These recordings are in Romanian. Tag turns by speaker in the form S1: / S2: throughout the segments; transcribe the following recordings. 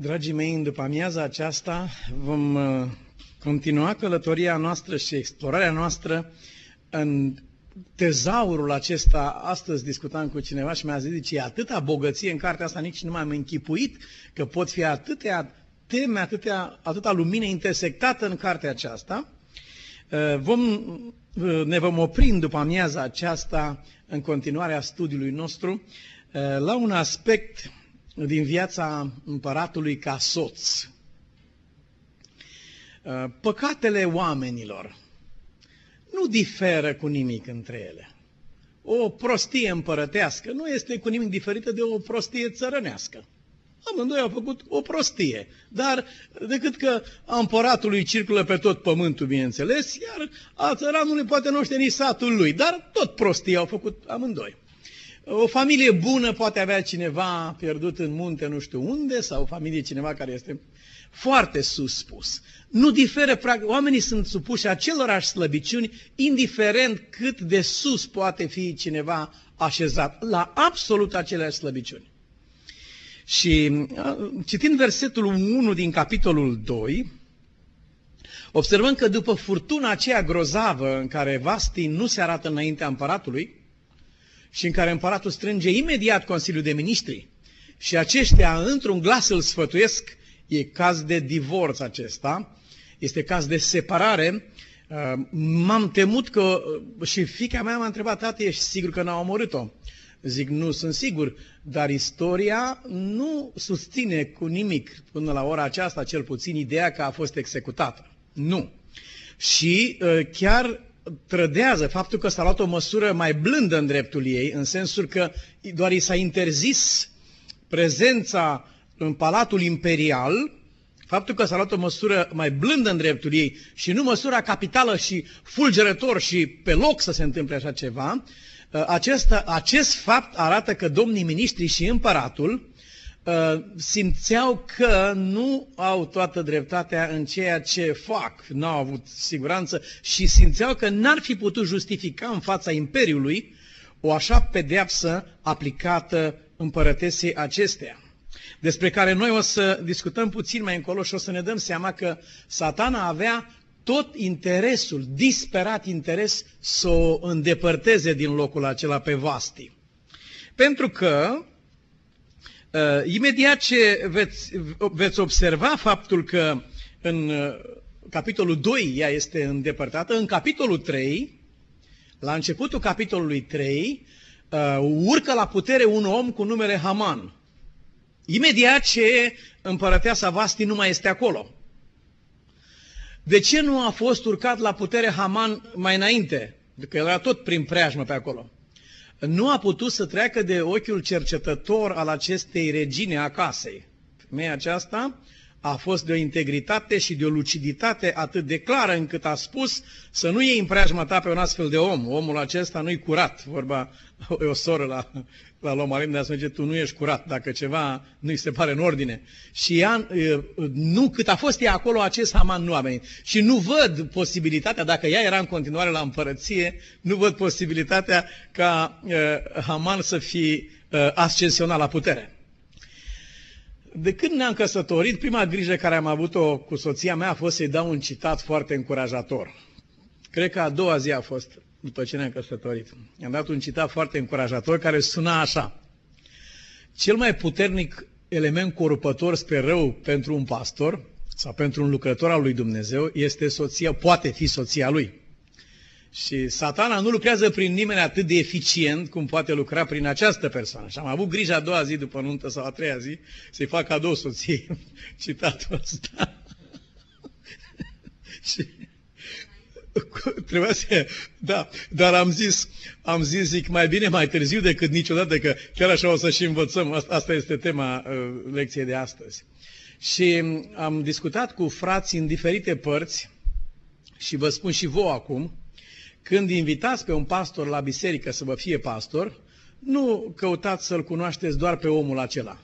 S1: Dragii mei, în după amiaza aceasta vom uh, continua călătoria noastră și explorarea noastră în tezaurul acesta. Astăzi discutam cu cineva și mi-a zis, e atâta bogăție în cartea asta, nici nu m-am închipuit că pot fi atâtea teme, atâtea, atâta lumină intersectată în cartea aceasta. Uh, vom, uh, ne vom opri în după amiaza aceasta în continuarea studiului nostru la un aspect din viața împăratului ca soț. Uh, păcatele oamenilor nu diferă cu nimic între ele. O prostie împărătească nu este cu nimic diferită de o prostie țărănească. Amândoi au făcut o prostie, dar decât că a împăratului circulă pe tot pământul, bineînțeles, iar a țăranului poate nu nici satul lui, dar tot prostie au făcut amândoi. O familie bună poate avea cineva pierdut în munte nu știu unde, sau o familie cineva care este foarte suspus. Nu diferă, oamenii sunt supuși acelorași slăbiciuni, indiferent cât de sus poate fi cineva așezat, la absolut aceleași slăbiciuni. Și citind versetul 1 din capitolul 2, observăm că după furtuna aceea grozavă în care Vasti nu se arată înaintea împăratului, și în care împăratul strânge imediat Consiliul de Ministri și aceștia într-un glas îl sfătuiesc, e caz de divorț acesta, este caz de separare, uh, m-am temut că, uh, și fica mea m-a întrebat, tati, ești sigur că n-a omorât-o? Zic, nu sunt sigur, dar istoria nu susține cu nimic până la ora aceasta, cel puțin, ideea că a fost executată. Nu. Și uh, chiar trădează faptul că s-a luat o măsură mai blândă în dreptul ei, în sensul că doar i s-a interzis prezența în Palatul Imperial, faptul că s-a luat o măsură mai blândă în dreptul ei și nu măsura capitală și fulgerător și pe loc să se întâmple așa ceva, acest, acest fapt arată că domnii miniștri și împăratul Uh, simțeau că nu au toată dreptatea în ceea ce fac, nu au avut siguranță și simțeau că n-ar fi putut justifica în fața Imperiului o așa pedeapsă aplicată împărătesei acestea, despre care noi o să discutăm puțin mai încolo și o să ne dăm seama că satana avea tot interesul, disperat interes, să o îndepărteze din locul acela pe Vasti. Pentru că Uh, imediat ce veți, veți observa faptul că în uh, capitolul 2 ea este îndepărtată, în capitolul 3, la începutul capitolului 3, uh, urcă la putere un om cu numele Haman. Imediat ce împărăteasa Vasti nu mai este acolo. De ce nu a fost urcat la putere Haman mai înainte? Că era tot prin preajmă pe acolo nu a putut să treacă de ochiul cercetător al acestei regine a casei. Femeia aceasta a fost de o integritate și de o luciditate atât de clară încât a spus să nu iei în preajma ta pe un astfel de om. Omul acesta nu-i curat. Vorba e o soră la, la Lomarim de a spune, tu nu ești curat dacă ceva nu-i se pare în ordine. Și ea, nu, cât a fost ea acolo, acest Haman nu a venit. Și nu văd posibilitatea, dacă ea era în continuare la împărăție, nu văd posibilitatea ca uh, Haman să fi uh, ascensionat la putere. De când ne-am căsătorit, prima grijă care am avut-o cu soția mea a fost să-i dau un citat foarte încurajator. Cred că a doua zi a fost după ce ne-am căsătorit. Am dat un citat foarte încurajator care suna așa. Cel mai puternic element corupător spre rău pentru un pastor sau pentru un lucrător al lui Dumnezeu este soția, poate fi soția lui. Și satana nu lucrează prin nimeni atât de eficient cum poate lucra prin această persoană. Și am avut grijă a doua zi după nuntă sau a treia zi să-i fac cadou soției citatul ăsta. și trebuia să... Da, dar am zis, am zis, zic, mai bine mai târziu decât niciodată, că chiar așa o să și învățăm. Asta, asta este tema uh, lecției de astăzi. Și am discutat cu frații în diferite părți și vă spun și vouă acum, când invitați pe un pastor la biserică să vă fie pastor, nu căutați să-l cunoașteți doar pe omul acela,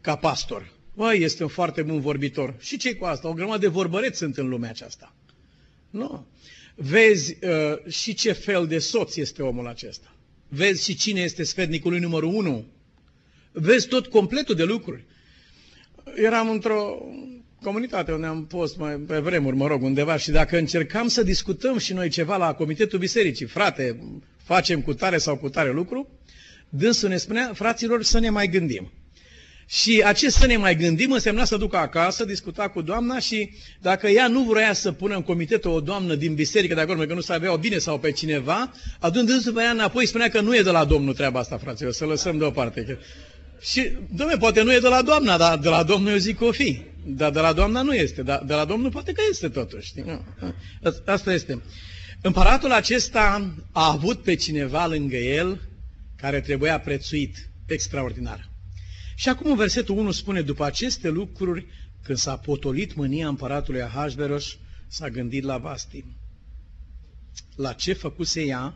S1: ca pastor. Băi, este un foarte bun vorbitor. Și ce cu asta? O grămadă de vorbăreți sunt în lumea aceasta. Nu. Vezi uh, și ce fel de soț este omul acesta. Vezi și cine este sfetnicul lui numărul unu. Vezi tot completul de lucruri. eram într-o comunitate unde am fost mai pe vremuri, mă rog, undeva și dacă încercam să discutăm și noi ceva la Comitetul Bisericii, frate, facem cu tare sau cu tare lucru, dânsul ne spunea, fraților, să ne mai gândim. Și acest să ne mai gândim însemna să ducă acasă, discuta cu doamna și dacă ea nu vrea să pună în comitet o doamnă din biserică de acolo, că nu să o bine sau pe cineva, atunci dânsul venea înapoi spunea că nu e de la Domnul treaba asta, fraților, să lăsăm deoparte. Și, domne, poate nu e de la doamna, dar de la Domnul eu zic că o fi. Dar de la doamna nu este, dar de la Domnul poate că este totuși. Știi? Asta este. Împăratul acesta a avut pe cineva lângă el care trebuia prețuit extraordinar. Și acum versetul 1 spune, după aceste lucruri, când s-a potolit mânia împăratului Ahasveros, s-a gândit la Vasti. La ce făcuse ea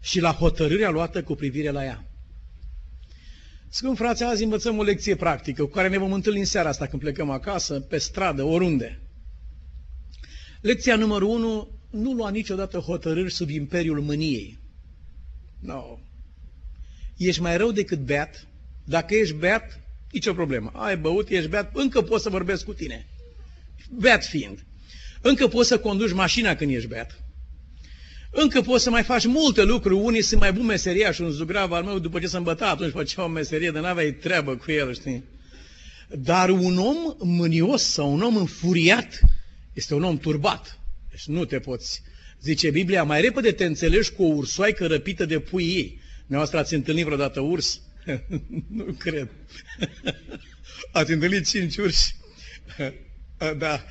S1: și la hotărârea luată cu privire la ea. Scump frate, azi învățăm o lecție practică cu care ne vom întâlni în seara asta când plecăm acasă, pe stradă, oriunde. Lecția numărul 1, nu lua niciodată hotărâri sub imperiul mâniei. No. Ești mai rău decât beat. Dacă ești beat, nicio problemă. Ai băut, ești beat, încă poți să vorbesc cu tine. Beat fiind. Încă poți să conduci mașina când ești beat. Încă poți să mai faci multe lucruri. Unii sunt mai buni meseria și un zugrav al meu, după ce s-a îmbătat, atunci făcea o meserie, de n-aveai treabă cu el, știi? Dar un om mânios sau un om înfuriat este un om turbat. Deci nu te poți, zice Biblia, mai repede te înțelegi cu o ursoaică răpită de pui ei. Dumneavoastră ați întâlnit vreodată urs? nu cred. ați întâlnit cinci urși? da.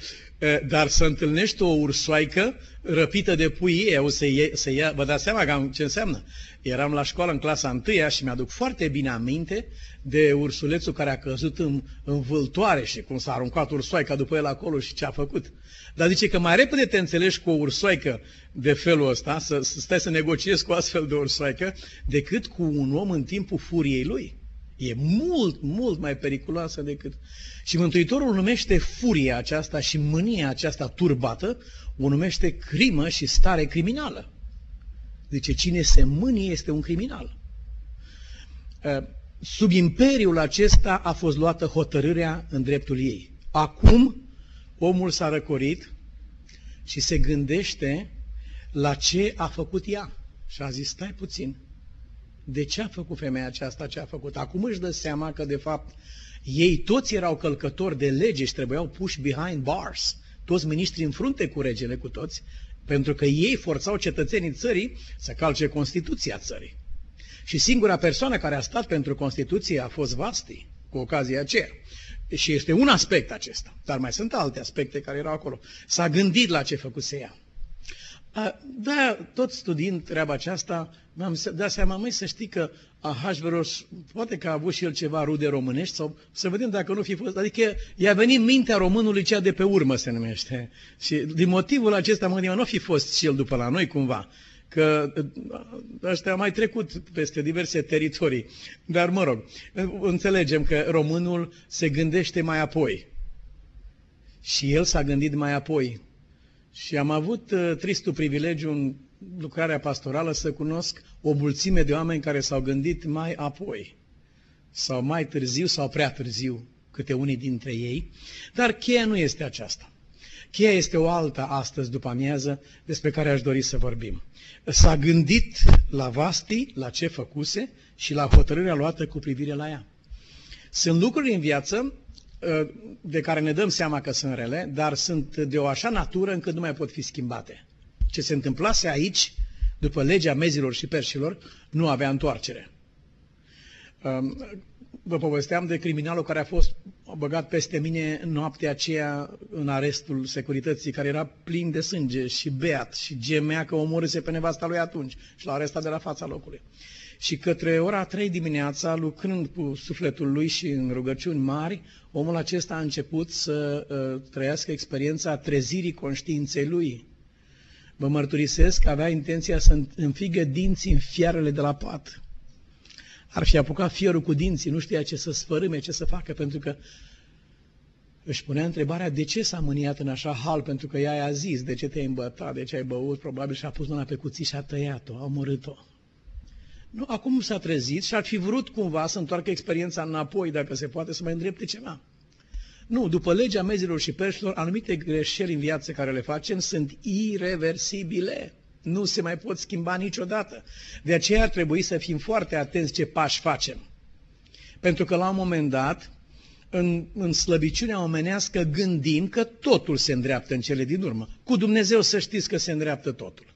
S1: Dar să întâlnești o ursoaică răpită de pui ei, o să ia, să ia, vă dați seama cam ce înseamnă. Eram la școală în clasa întâia și mi-aduc foarte bine aminte de ursulețul care a căzut în, în vâltoare și cum s-a aruncat ursoaica după el acolo și ce a făcut. Dar zice că mai repede te înțelegi cu o ursoaică de felul ăsta, să, să stai să negociezi cu astfel de ursoaică, decât cu un om în timpul furiei lui. E mult, mult mai periculoasă decât... Și Mântuitorul numește furia aceasta și mânia aceasta turbată, o numește crimă și stare criminală. Zice, cine se mânie este un criminal. Sub imperiul acesta a fost luată hotărârea în dreptul ei. Acum omul s-a răcorit și se gândește la ce a făcut ea. Și a zis, stai puțin, de ce a făcut femeia aceasta ce a făcut? Acum își dă seama că, de fapt, ei toți erau călcători de lege și trebuiau puși behind bars, toți miniștrii în frunte cu regele, cu toți, pentru că ei forțau cetățenii țării să calce Constituția țării. Și singura persoană care a stat pentru Constituție a fost Vasti, cu ocazia aceea. Și este un aspect acesta, dar mai sunt alte aspecte care erau acolo. S-a gândit la ce făcuse ea. Da, tot studiind treaba aceasta, mi-am dat seama, măi, să știi că Ahasveros, poate că a avut și el ceva rude românești, sau să vedem dacă nu fi fost, adică i-a venit mintea românului cea de pe urmă, se numește. Și din motivul acesta mă gândeam, nu fi fost și el după la noi cumva, că ăștia au mai trecut peste diverse teritorii. Dar mă rog, înțelegem că românul se gândește mai apoi. Și el s-a gândit mai apoi. Și am avut uh, tristul privilegiu în lucrarea pastorală să cunosc o mulțime de oameni care s-au gândit mai apoi, sau mai târziu, sau prea târziu, câte unii dintre ei, dar cheia nu este aceasta. Cheia este o altă astăzi după amiază despre care aș dori să vorbim. S-a gândit la Vasti, la ce făcuse și la hotărârea luată cu privire la ea. Sunt lucruri în viață Uh, de care ne dăm seama că sunt rele, dar sunt de o așa natură încât nu mai pot fi schimbate. Ce se întâmplase aici, după legea mezilor și perșilor, nu avea întoarcere. Um, vă povesteam de criminalul care a fost băgat peste mine noaptea aceea în arestul securității, care era plin de sânge și beat și gemea că omorâse pe nevasta lui atunci și l-a arestat de la fața locului. Și către ora 3 dimineața, lucrând cu sufletul lui și în rugăciuni mari, omul acesta a început să uh, trăiască experiența trezirii conștiinței lui. Vă mărturisesc că avea intenția să înfigă dinții în fiarele de la pat. Ar fi apucat fierul cu dinții, nu știa ce să sfărâme, ce să facă, pentru că își punea întrebarea de ce s-a mâniat în așa hal, pentru că ea i-a zis de ce te-ai îmbătat, de ce ai băut, probabil și-a pus mâna pe cuții și a tăiat-o, a omorât-o. Nu, acum s-a trezit și ar fi vrut cumva să întoarcă experiența înapoi, dacă se poate, să mai îndrepte ceva. Nu, după legea mezilor și perșilor, anumite greșeli în viață care le facem sunt irreversibile. Nu se mai pot schimba niciodată. De aceea ar trebui să fim foarte atenți ce pași facem. Pentru că la un moment dat, în, în slăbiciunea omenească, gândim că totul se îndreaptă în cele din urmă. Cu Dumnezeu să știți că se îndreaptă totul.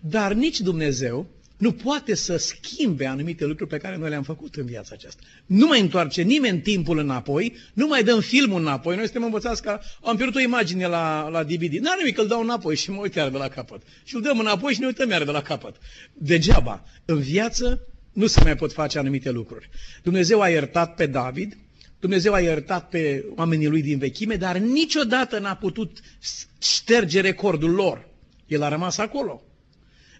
S1: Dar nici Dumnezeu nu poate să schimbe anumite lucruri pe care noi le-am făcut în viața aceasta. Nu mai întoarce nimeni timpul înapoi, nu mai dăm filmul înapoi. Noi suntem învățați că am pierdut o imagine la, la DVD. N-are nimic, îl dau înapoi și mă uit iar de la capăt. Și îl dăm înapoi și ne uităm iar de la capăt. Degeaba. În viață nu se mai pot face anumite lucruri. Dumnezeu a iertat pe David, Dumnezeu a iertat pe oamenii lui din vechime, dar niciodată n-a putut șterge recordul lor. El a rămas acolo.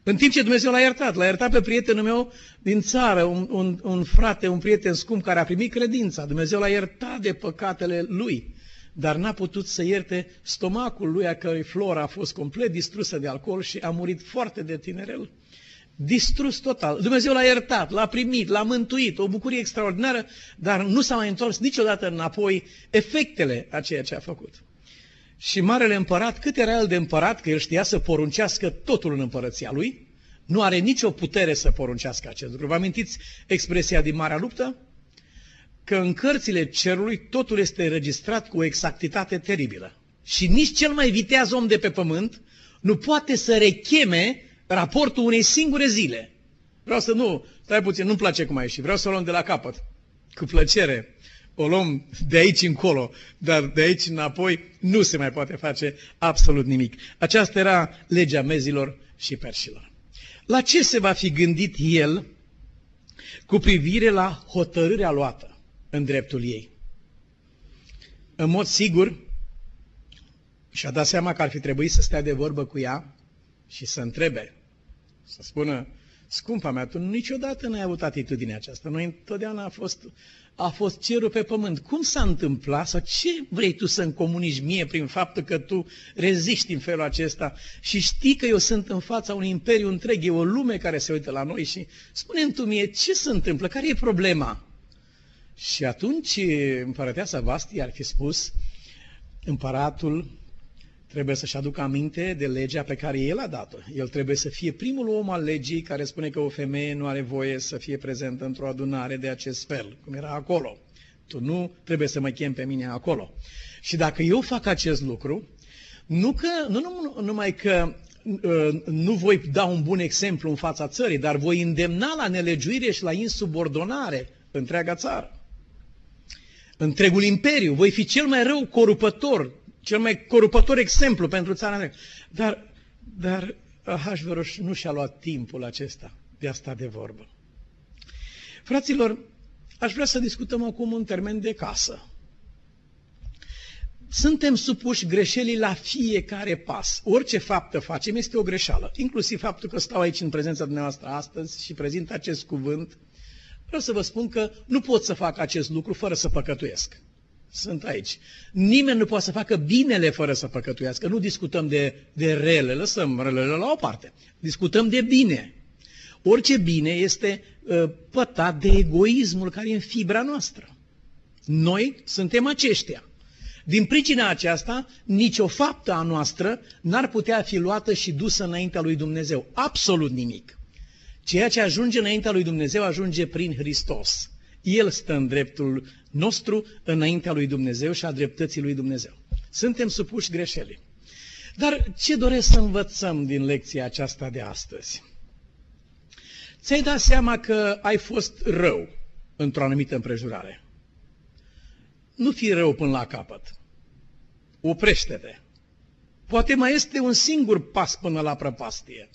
S1: În timp ce Dumnezeu l-a iertat, l-a iertat pe prietenul meu din țară, un, un, un frate, un prieten scump care a primit credința. Dumnezeu l-a iertat de păcatele lui, dar n-a putut să ierte stomacul lui, a cărui flora a fost complet distrusă de alcool și a murit foarte de tinerel. Distrus total. Dumnezeu l-a iertat, l-a primit, l-a mântuit, o bucurie extraordinară, dar nu s-a mai întors niciodată înapoi efectele a ceea ce a făcut. Și Marele Împărat, cât era el de împărat, că el știa să poruncească totul în împărăția lui, nu are nicio putere să poruncească acest lucru. Vă amintiți expresia din Marea Luptă? Că în cărțile cerului totul este registrat cu o exactitate teribilă. Și nici cel mai viteaz om de pe pământ nu poate să recheme raportul unei singure zile. Vreau să nu, stai puțin, nu-mi place cum ai ieșit, vreau să o luăm de la capăt. Cu plăcere o luăm de aici încolo, dar de aici înapoi nu se mai poate face absolut nimic. Aceasta era legea mezilor și perșilor. La ce se va fi gândit el cu privire la hotărârea luată în dreptul ei? În mod sigur, și-a dat seama că ar fi trebuit să stea de vorbă cu ea și să întrebe, să spună, scumpa mea, tu niciodată n-ai avut atitudinea aceasta. Noi întotdeauna a fost a fost cerul pe pământ. Cum s-a întâmplat sau ce vrei tu să-mi comunici mie prin faptul că tu reziști în felul acesta și știi că eu sunt în fața unui imperiu întreg, e o lume care se uită la noi și spune tu mie ce se întâmplă, care e problema? Și atunci împărăteasa Vasti ar fi spus, împăratul trebuie să-și aducă aminte de legea pe care el a dat-o. El trebuie să fie primul om al legii care spune că o femeie nu are voie să fie prezentă într-o adunare de acest fel, cum era acolo. Tu nu trebuie să mă chem pe mine acolo. Și dacă eu fac acest lucru, nu, că, nu, nu numai că uh, nu voi da un bun exemplu în fața țării, dar voi îndemna la nelegiuire și la insubordonare întreaga țară. Întregul imperiu. Voi fi cel mai rău corupător cel mai corupător exemplu pentru țara mea. Dar, dar Ahasveros nu și-a luat timpul acesta de a sta de vorbă. Fraților, aș vrea să discutăm acum în termen de casă. Suntem supuși greșelii la fiecare pas. Orice faptă facem este o greșeală. Inclusiv faptul că stau aici în prezența dumneavoastră astăzi și prezint acest cuvânt. Vreau să vă spun că nu pot să fac acest lucru fără să păcătuiesc sunt aici. Nimeni nu poate să facă binele fără să păcătuiască. Nu discutăm de, de rele, lăsăm relele la o parte. Discutăm de bine. Orice bine este uh, pătat de egoismul care e în fibra noastră. Noi suntem aceștia. Din pricina aceasta, nicio faptă a noastră n-ar putea fi luată și dusă înaintea lui Dumnezeu. Absolut nimic. Ceea ce ajunge înaintea lui Dumnezeu ajunge prin Hristos. El stă în dreptul nostru înaintea lui Dumnezeu și a dreptății lui Dumnezeu. Suntem supuși greșelii. Dar ce doresc să învățăm din lecția aceasta de astăzi? Ți-ai dat seama că ai fost rău într-o anumită împrejurare. Nu fi rău până la capăt. Oprește-te. Poate mai este un singur pas până la prăpastie.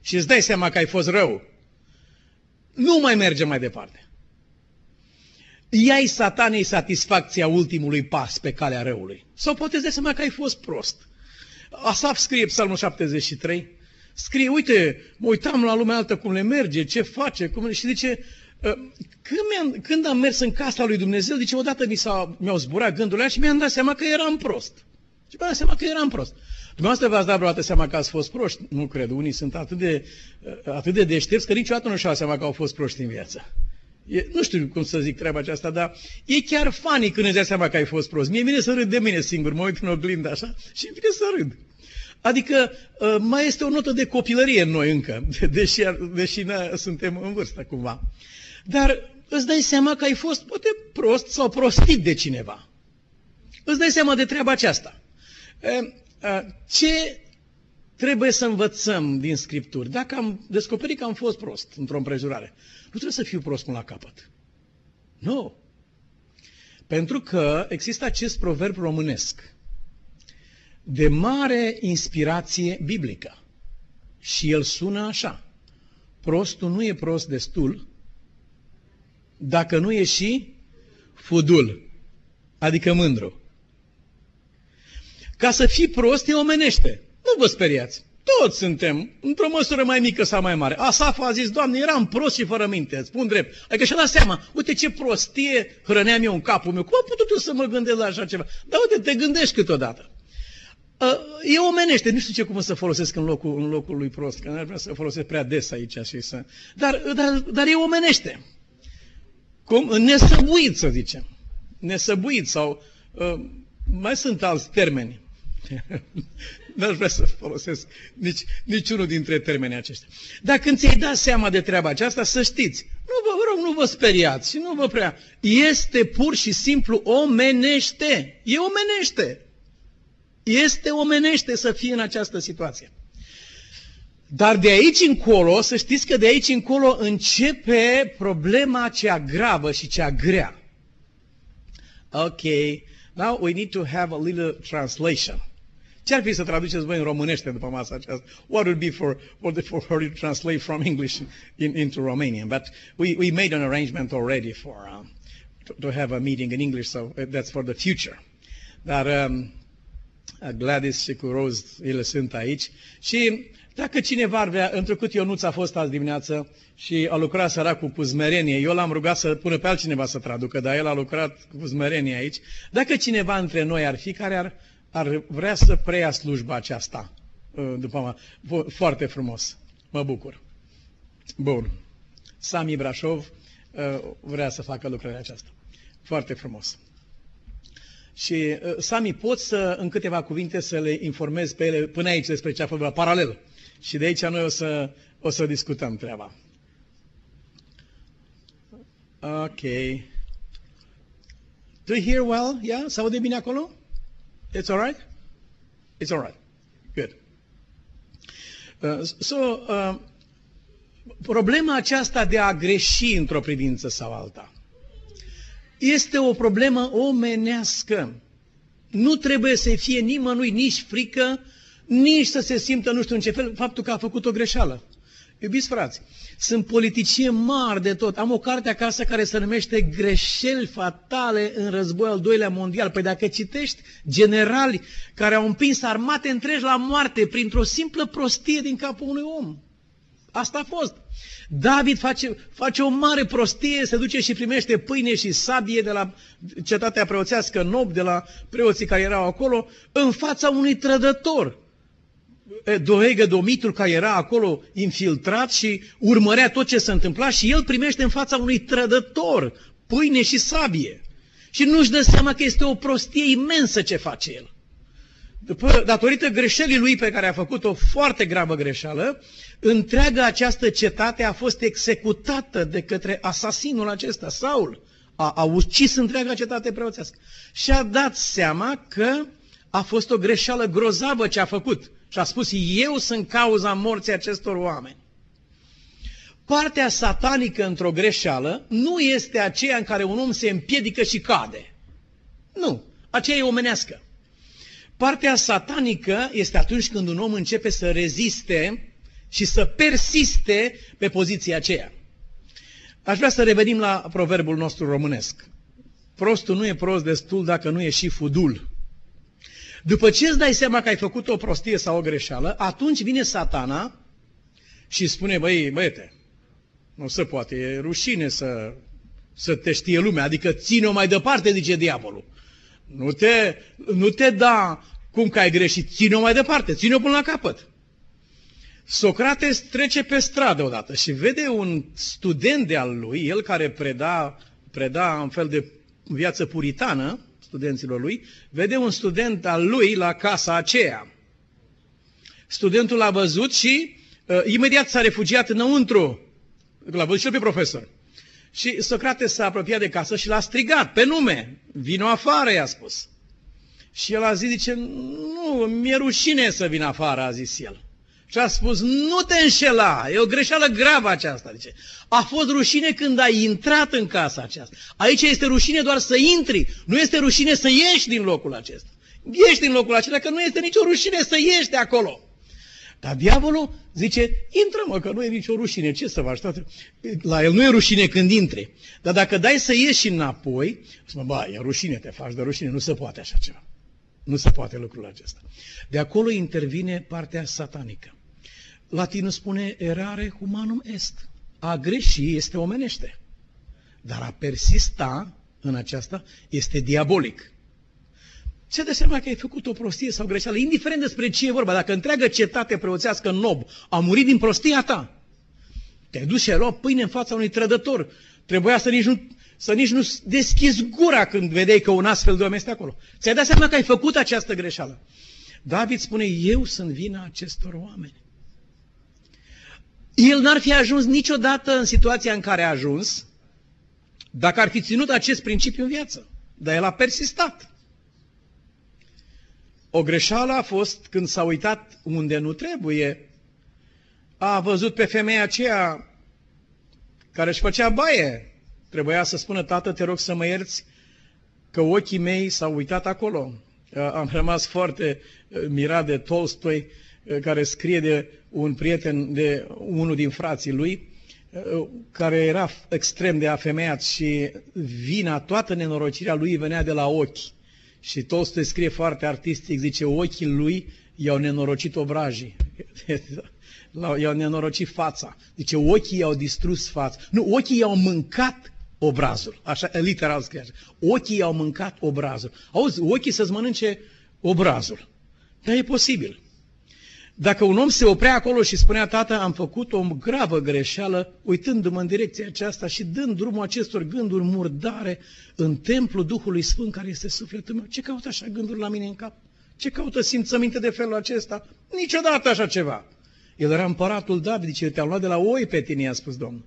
S1: Și îți dai seama că ai fost rău. Nu mai merge mai departe iai satanei satisfacția ultimului pas pe calea răului. Sau poate să seama că ai fost prost. Asaf scrie Psalmul 73, scrie, uite, mă uitam la lumea altă cum le merge, ce face, cum... și zice, ă, când, am când am mers în casa lui Dumnezeu, zice, odată mi, s-a, mi-au zburat gândurile și mi-am dat seama că eram prost. Și vă dați seama că eram prost. Dumneavoastră v-ați dat vreodată seama că ați fost proști? Nu cred. Unii sunt atât de, atât de deștepți că niciodată nu și-au seama că au fost proști în viață. E, nu știu cum să zic treaba aceasta, dar e chiar funny când îți dai seama că ai fost prost. Mie vine să râd de mine singur, mă uit în oglindă așa și îmi vine să râd. Adică ă, mai este o notă de copilărie în noi încă, deși, deși ne, suntem în vârstă cumva. Dar îți dai seama că ai fost poate prost sau prostit de cineva. Îți dai seama de treaba aceasta. Ce trebuie să învățăm din Scripturi? Dacă am descoperit că am fost prost într-o împrejurare, nu trebuie să fiu prost până la capăt. Nu. Pentru că există acest proverb românesc de mare inspirație biblică. Și el sună așa. Prostul nu e prost destul dacă nu e și fudul, adică mândru. Ca să fii prost e omenește. Nu vă speriați. Toți suntem, într-o măsură mai mică sau mai mare. Asaf a zis, Doamne, eram prost și fără minte, spun drept. Adică și-a dat seama, uite ce prostie hrăneam eu în capul meu. Cum am putut eu să mă gândesc la așa ceva? Dar uite, te gândești câteodată. E omenește, nu știu ce cum să folosesc în locul, în locul lui prost, că n-ar vrea să folosesc prea des aici și să... Dar, dar, dar e omenește. Cum? Nesăbuit, să zicem. Nesăbuit sau... Uh, mai sunt alți termeni. N-aș vrea să folosesc nici, niciunul dintre termenii aceștia. Dar când ți-ai dat seama de treaba aceasta, să știți, nu vă, vă rog, nu vă speriați și nu vă prea. Este pur și simplu omenește. E omenește. Este omenește să fie în această situație. Dar de aici încolo, să știți că de aici încolo începe problema cea gravă și cea grea. Ok, now we need to have a little translation. Ce ar fi să traduceți voi în românește după masa aceasta? What would be for, for, the, for her to translate from English in, into Romanian? But we, we made an arrangement already for uh, to, to have a meeting in English, so that's for the future. Dar um, Gladys și cu Rose, ele sunt aici. Și dacă cineva ar vrea, întrucât Ionuț a fost azi dimineață și a lucrat săracul cu zmerenie, eu l-am rugat să pună pe altcineva să traducă, dar el a lucrat cu zmerenie aici. Dacă cineva între noi ar fi care ar, ar vrea să preia slujba aceasta, uh, după mă, foarte frumos, mă bucur. Bun. Sami Brașov uh, vrea să facă lucrarea aceasta. Foarte frumos. Și, uh, Sami, pot să, în câteva cuvinte, să le informez pe ele până aici despre ce a făcut la paralel. Și de aici noi o să, o să discutăm treaba. Ok. Do you hear well? Yeah? Se aude bine acolo? It's all right? It's all right. Good. Uh, so, uh, problema aceasta de a greși într-o privință sau alta este o problemă omenească. Nu trebuie să fie nimănui nici frică, nici să se simtă nu știu în ce fel faptul că a făcut o greșeală. Iubiți frați, sunt politicieni mari de tot. Am o carte acasă care se numește Greșeli fatale în războiul al doilea mondial. Păi dacă citești generali care au împins armate întregi la moarte printr-o simplă prostie din capul unui om. Asta a fost. David face, face o mare prostie, se duce și primește pâine și sabie de la cetatea preoțească Nob, de la preoții care erau acolo, în fața unui trădător. Doegă Domitul, care era acolo infiltrat și urmărea tot ce se întâmpla și el primește în fața unui trădător pâine și sabie. Și nu-și dă seama că este o prostie imensă ce face el. După, datorită greșelii lui pe care a făcut o foarte gravă greșeală, întreaga această cetate a fost executată de către asasinul acesta, Saul. A, a ucis întreaga cetate preoțească. Și a dat seama că a fost o greșeală grozavă ce a făcut. Și a spus, eu sunt cauza morții acestor oameni. Partea satanică într-o greșeală nu este aceea în care un om se împiedică și cade. Nu, aceea e omenească. Partea satanică este atunci când un om începe să reziste și să persiste pe poziția aceea. Aș vrea să revenim la proverbul nostru românesc. Prostul nu e prost destul dacă nu e și fudul. După ce îți dai seama că ai făcut o prostie sau o greșeală, atunci vine satana și spune, băi, băiete, nu se poate, e rușine să, să te știe lumea, adică ține-o mai departe, zice diavolul. Nu te, nu te da Cum că ai greșit? Ține-o mai departe, ține-o până la capăt. Socrates trece pe stradă odată și vede un student de al lui, el care preda, preda în fel de viață puritană studenților lui, vede un student al lui la casa aceea. Studentul l-a văzut și uh, imediat s-a refugiat înăuntru. L-a văzut și pe profesor. Și Socrate s-a apropiat de casă și l-a strigat pe nume. Vino afară, i-a spus. Și el a zis, zice, nu, mi-e rușine să vin afară, a zis el. Și a spus, nu te înșela, e o greșeală gravă aceasta. Zice. A fost rușine când ai intrat în casa aceasta. Aici este rușine doar să intri, nu este rușine să ieși din locul acesta. Ieși din locul acesta, că nu este nicio rușine să ieși de acolo. Dar diavolul zice, intră mă, că nu e nicio rușine, ce să faci? Toate? La el nu e rușine când intri. Dar dacă dai să ieși înapoi, spune, bă, e rușine, te faci de rușine, nu se poate așa ceva. Nu se poate lucrul acesta. De acolo intervine partea satanică. Latinul spune, erare humanum est. A greși este omenește. Dar a persista în aceasta este diabolic. Se dă seama că ai făcut o prostie sau greșeală, indiferent despre ce e vorba. Dacă întreagă cetate preoțească Nob a murit din prostia ta, te-ai dus și ai luat pâine în fața unui trădător. Trebuia să nici nu, să nici nu deschizi gura când vedeai că un astfel de om este acolo. Ți-ai dat seama că ai făcut această greșeală. David spune, eu sunt vina acestor oameni. El n-ar fi ajuns niciodată în situația în care a ajuns dacă ar fi ținut acest principiu în viață. Dar el a persistat. O greșeală a fost când s-a uitat unde nu trebuie. A văzut pe femeia aceea care își făcea baie. Trebuia să spună, tată, te rog să mă ierți că ochii mei s-au uitat acolo. Am rămas foarte mirat de Tolstoi, care scrie de un prieten, de unul din frații lui, care era extrem de afemeiat și vina, toată nenorocirea lui venea de la ochi. Și Tolstoi scrie foarte artistic, zice, ochii lui i-au nenorocit obrajii. i-au nenorocit fața. Zice, ochii i-au distrus fața. Nu, ochii i-au mâncat obrazul. Așa, literal scrie așa. Ochii i-au mâncat obrazul. Auzi, ochii să-ți mănânce obrazul. Dar e posibil. Dacă un om se oprea acolo și spunea, tată, am făcut o gravă greșeală, uitându-mă în direcția aceasta și dând drumul acestor gânduri murdare în templul Duhului Sfânt care este sufletul meu, ce caută așa gânduri la mine în cap? Ce caută simțăminte de felul acesta? Niciodată așa ceva. El era împăratul David, zice, te-am luat de la oi pe tine, i-a spus Domnul.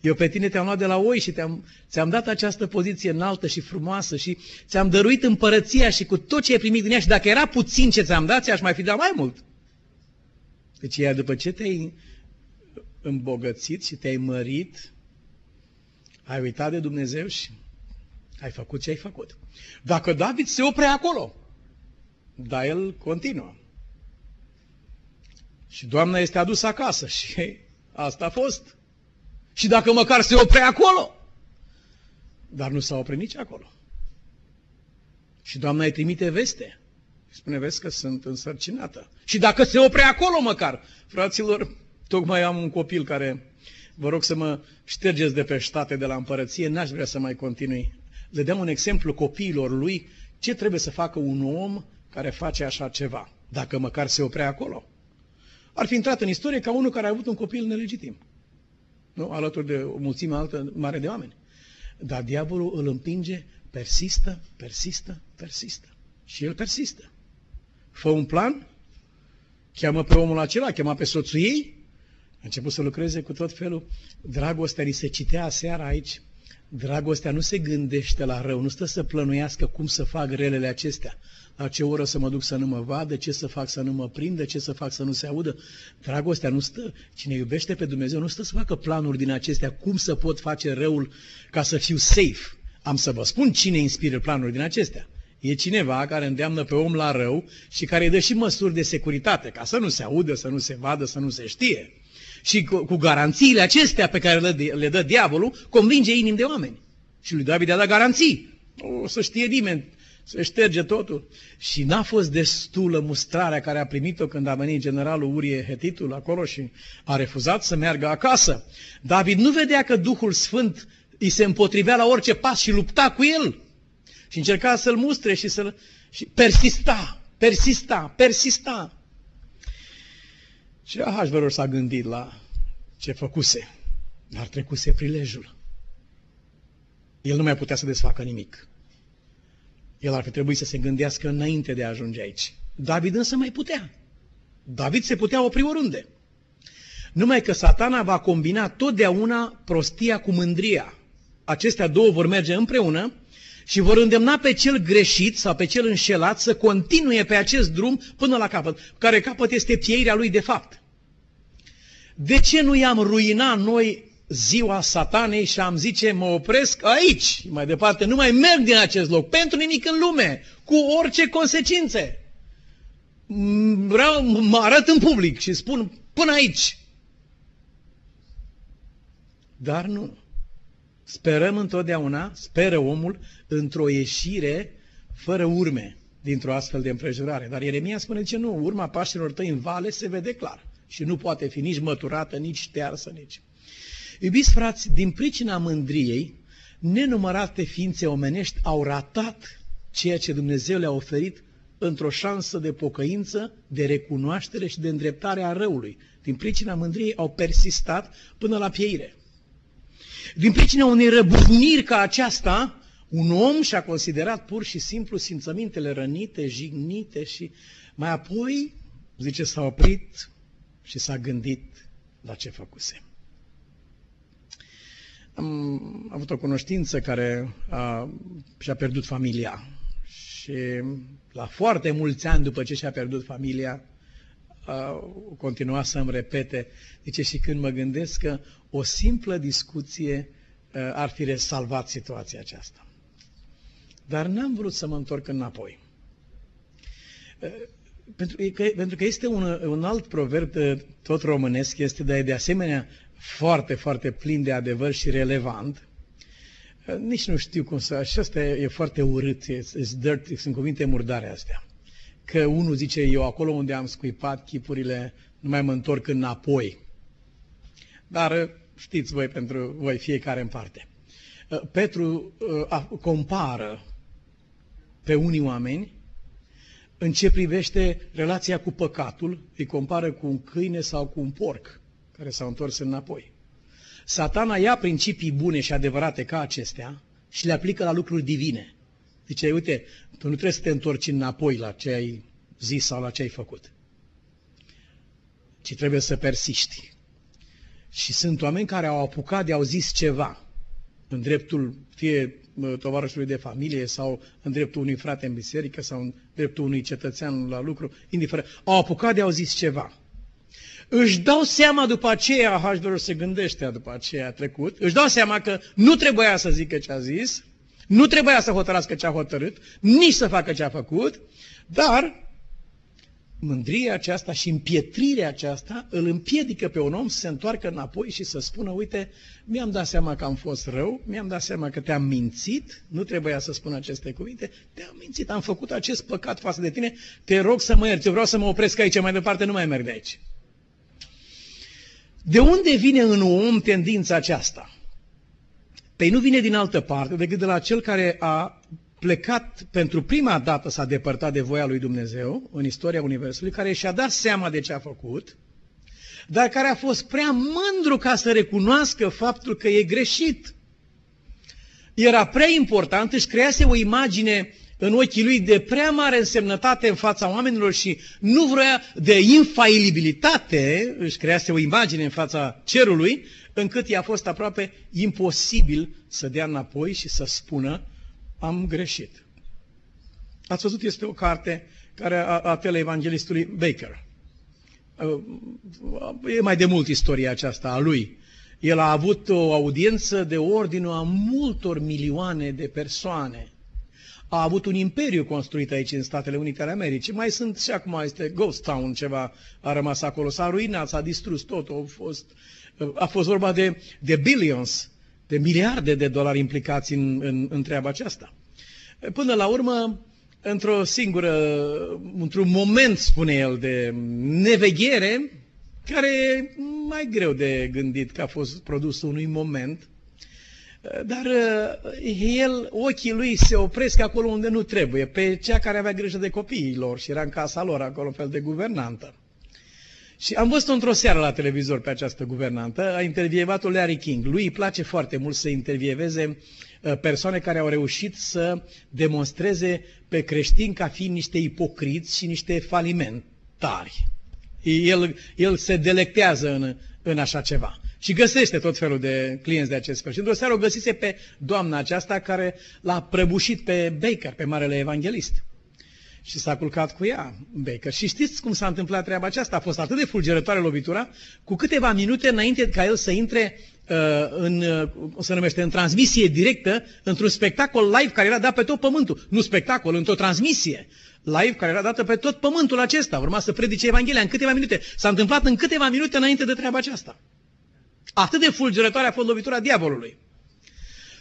S1: Eu pe tine te-am luat de la oi și te-am, ți-am dat această poziție înaltă și frumoasă și ți-am dăruit împărăția și cu tot ce ai primit din ea și dacă era puțin ce ți-am dat, ți-aș mai fi dat mai mult. Deci ea după ce te-ai îmbogățit și te-ai mărit, ai uitat de Dumnezeu și ai făcut ce ai făcut. Dacă David se opre acolo, dar el continuă. Și Doamna este adusă acasă și asta a fost. Și dacă măcar se opre acolo, dar nu s-a oprit nici acolo. Și Doamna îi trimite veste. Spune, vezi că sunt însărcinată. Și dacă se opre acolo măcar, fraților, tocmai am un copil care, vă rog să mă ștergeți de pe ștate de la împărăție, n-aș vrea să mai continui. Le dăm un exemplu copiilor lui ce trebuie să facă un om care face așa ceva, dacă măcar se oprea acolo. Ar fi intrat în istorie ca unul care a avut un copil nelegitim. Nu? Alături de o mulțime altă mare de oameni. Dar diavolul îl împinge, persistă, persistă, persistă. Și el persistă. Fă un plan, cheamă pe omul acela, cheamă pe soțul ei, a început să lucreze cu tot felul. Dragostea li se citea seara aici. Dragostea nu se gândește la rău, nu stă să plănuiască cum să fac relele acestea. La ce oră să mă duc să nu mă vadă, ce să fac să nu mă prindă, ce să fac să nu se audă. Dragostea nu stă, cine iubește pe Dumnezeu nu stă să facă planuri din acestea, cum să pot face răul ca să fiu safe. Am să vă spun cine inspiră planuri din acestea. E cineva care îndeamnă pe om la rău și care îi dă și măsuri de securitate, ca să nu se audă, să nu se vadă, să nu se știe. Și cu, cu garanțiile acestea pe care le, le dă diavolul, convinge inimi de oameni. Și lui David a dat garanții. O să știe nimeni, se șterge totul. Și n-a fost destulă mustrarea care a primit-o când a venit generalul Urie Hetitul acolo și a refuzat să meargă acasă. David nu vedea că Duhul Sfânt îi se împotrivea la orice pas și lupta cu el. Și încerca să-l mustre și să-l... Și persista, persista, persista. Și Ahasveror s-a gândit la ce făcuse, dar trecuse prilejul. El nu mai putea să desfacă nimic. El ar fi trebuit să se gândească înainte de a ajunge aici. David însă mai putea. David se putea opri oriunde. Numai că satana va combina totdeauna prostia cu mândria. Acestea două vor merge împreună și vor îndemna pe cel greșit sau pe cel înșelat să continue pe acest drum până la capăt, care capăt este pieirea lui de fapt. De ce nu i-am ruinat noi ziua satanei și am zice, mă opresc aici, mai departe, nu mai merg din acest loc, pentru nimic în lume, cu orice consecințe. Vreau, mă arăt în public și spun, până aici. Dar nu. Sperăm întotdeauna, speră omul, într-o ieșire fără urme dintr-o astfel de împrejurare. Dar Ieremia spune ce nu, urma pașilor tăi în vale se vede clar și nu poate fi nici măturată, nici ștearsă, nici. Iubiți frați, din pricina mândriei, nenumărate ființe omenești au ratat ceea ce Dumnezeu le-a oferit într-o șansă de pocăință, de recunoaștere și de îndreptare a răului. Din pricina mândriei au persistat până la pieire. Din pricina unei răburniri ca aceasta, un om și-a considerat pur și simplu simțămintele rănite, jignite și mai apoi, zice, s-a oprit și s-a gândit la ce făcuse. Am avut o cunoștință care a, și-a pierdut familia și la foarte mulți ani după ce și-a pierdut familia, a, continua să-mi repete, zice, și când mă gândesc că o simplă discuție a, ar fi salvat situația aceasta. Dar n-am vrut să mă întorc înapoi. Pentru că, pentru că este un, un alt proverb tot românesc, este de, de asemenea foarte, foarte plin de adevăr și relevant. Nici nu știu cum să... Și asta e, e foarte urât, e, e dirty, sunt cuvinte murdare astea. Că unul zice, eu acolo unde am scuipat chipurile, nu mai mă întorc înapoi. Dar știți voi pentru voi fiecare în parte. Petru compară pe unii oameni în ce privește relația cu păcatul, îi compară cu un câine sau cu un porc care s-au întors înapoi. Satana ia principii bune și adevărate ca acestea și le aplică la lucruri divine. Zice, uite, tu nu trebuie să te întorci înapoi la ce ai zis sau la ce ai făcut, ci trebuie să persiști. Și sunt oameni care au apucat de au zis ceva în dreptul fie tovarășului de familie sau în dreptul unui frate în biserică sau în dreptul unui cetățean la lucru, indiferent, au apucat de au zis ceva. Își dau seama după aceea, Hashbero se gândește după aceea trecut, își dau seama că nu trebuia să zică ce a zis, nu trebuia să hotărască ce a hotărât, nici să facă ce a făcut, dar mândria aceasta și împietrirea aceasta îl împiedică pe un om să se întoarcă înapoi și să spună, uite, mi-am dat seama că am fost rău, mi-am dat seama că te-am mințit, nu trebuia să spun aceste cuvinte, te-am mințit, am făcut acest păcat față de tine, te rog să mă ierți, eu vreau să mă opresc aici, mai departe nu mai merg de aici. De unde vine în om tendința aceasta? Păi nu vine din altă parte decât de la cel care a plecat pentru prima dată s-a depărtat de voia lui Dumnezeu în istoria Universului, care și-a dat seama de ce a făcut, dar care a fost prea mândru ca să recunoască faptul că e greșit. Era prea important, își crease o imagine în ochii lui de prea mare însemnătate în fața oamenilor și nu vrea de infailibilitate, își crease o imagine în fața cerului, încât i-a fost aproape imposibil să dea înapoi și să spună am greșit. Ați văzut, este o carte care a, a teleevanghelistului Baker. E mai de mult istoria aceasta a lui. El a avut o audiență de ordinul a multor milioane de persoane. A avut un imperiu construit aici în Statele Unite ale Americii. Mai sunt și acum este Ghost Town, ceva a rămas acolo. S-a ruinat, s-a distrus tot. A fost, a fost vorba de, de billions de miliarde de dolari implicați în, în, în treaba aceasta. Până la urmă, într-o singură, într-un moment, spune el, de neveghere, care e mai greu de gândit că a fost produs unui moment, Dar el, ochii lui se opresc acolo unde nu trebuie, pe cea care avea grijă de copiii lor și era în casa lor, acolo fel de guvernantă. Și am văzut-o într-o seară la televizor pe această guvernantă, a intervievat-o Larry King. Lui îi place foarte mult să intervieveze uh, persoane care au reușit să demonstreze pe creștini ca fiind niște ipocriți și niște falimentari. El, el se delectează în, în așa ceva. Și găsește tot felul de clienți de acest fel. Și într-o seară o găsise pe doamna aceasta care l-a prăbușit pe Baker, pe Marele Evanghelist și s-a culcat cu ea Baker. Și știți cum s-a întâmplat treaba aceasta? A fost atât de fulgerătoare lovitura, cu câteva minute înainte ca el să intre uh, în, uh, se numește, în transmisie directă, într-un spectacol live care era dat pe tot pământul. Nu spectacol, într-o transmisie live care era dată pe tot pământul acesta. Urma să predice Evanghelia în câteva minute. S-a întâmplat în câteva minute înainte de treaba aceasta. Atât de fulgerătoare a fost lovitura diavolului.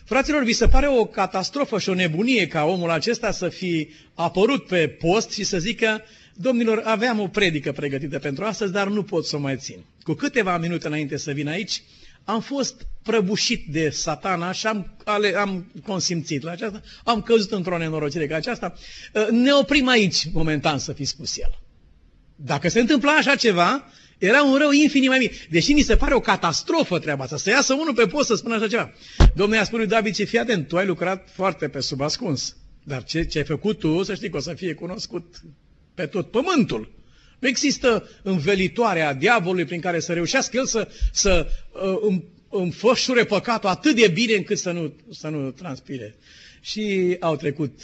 S1: Fraților, vi se pare o catastrofă și o nebunie ca omul acesta să fi apărut pe post și să zică, domnilor, aveam o predică pregătită pentru astăzi, dar nu pot să o mai țin. Cu câteva minute înainte să vin aici, am fost prăbușit de satana și am, ale, am consimțit la aceasta, am căzut într-o nenorocire ca aceasta. Ne oprim aici, momentan, să fi spus el. Dacă se întâmplă așa ceva, era un rău infinit mai mic. Deși ni se pare o catastrofă treaba asta, să iasă unul pe post să spună așa ceva. Domnul i-a spus lui David, ce fii atent, tu ai lucrat foarte pe subascuns. Dar ce, ce ai făcut tu, să știi că o să fie cunoscut pe tot pământul. Nu există învelitoarea diavolului prin care să reușească el să, să uh, înfășure păcatul atât de bine încât să nu, să nu transpire. Și au trecut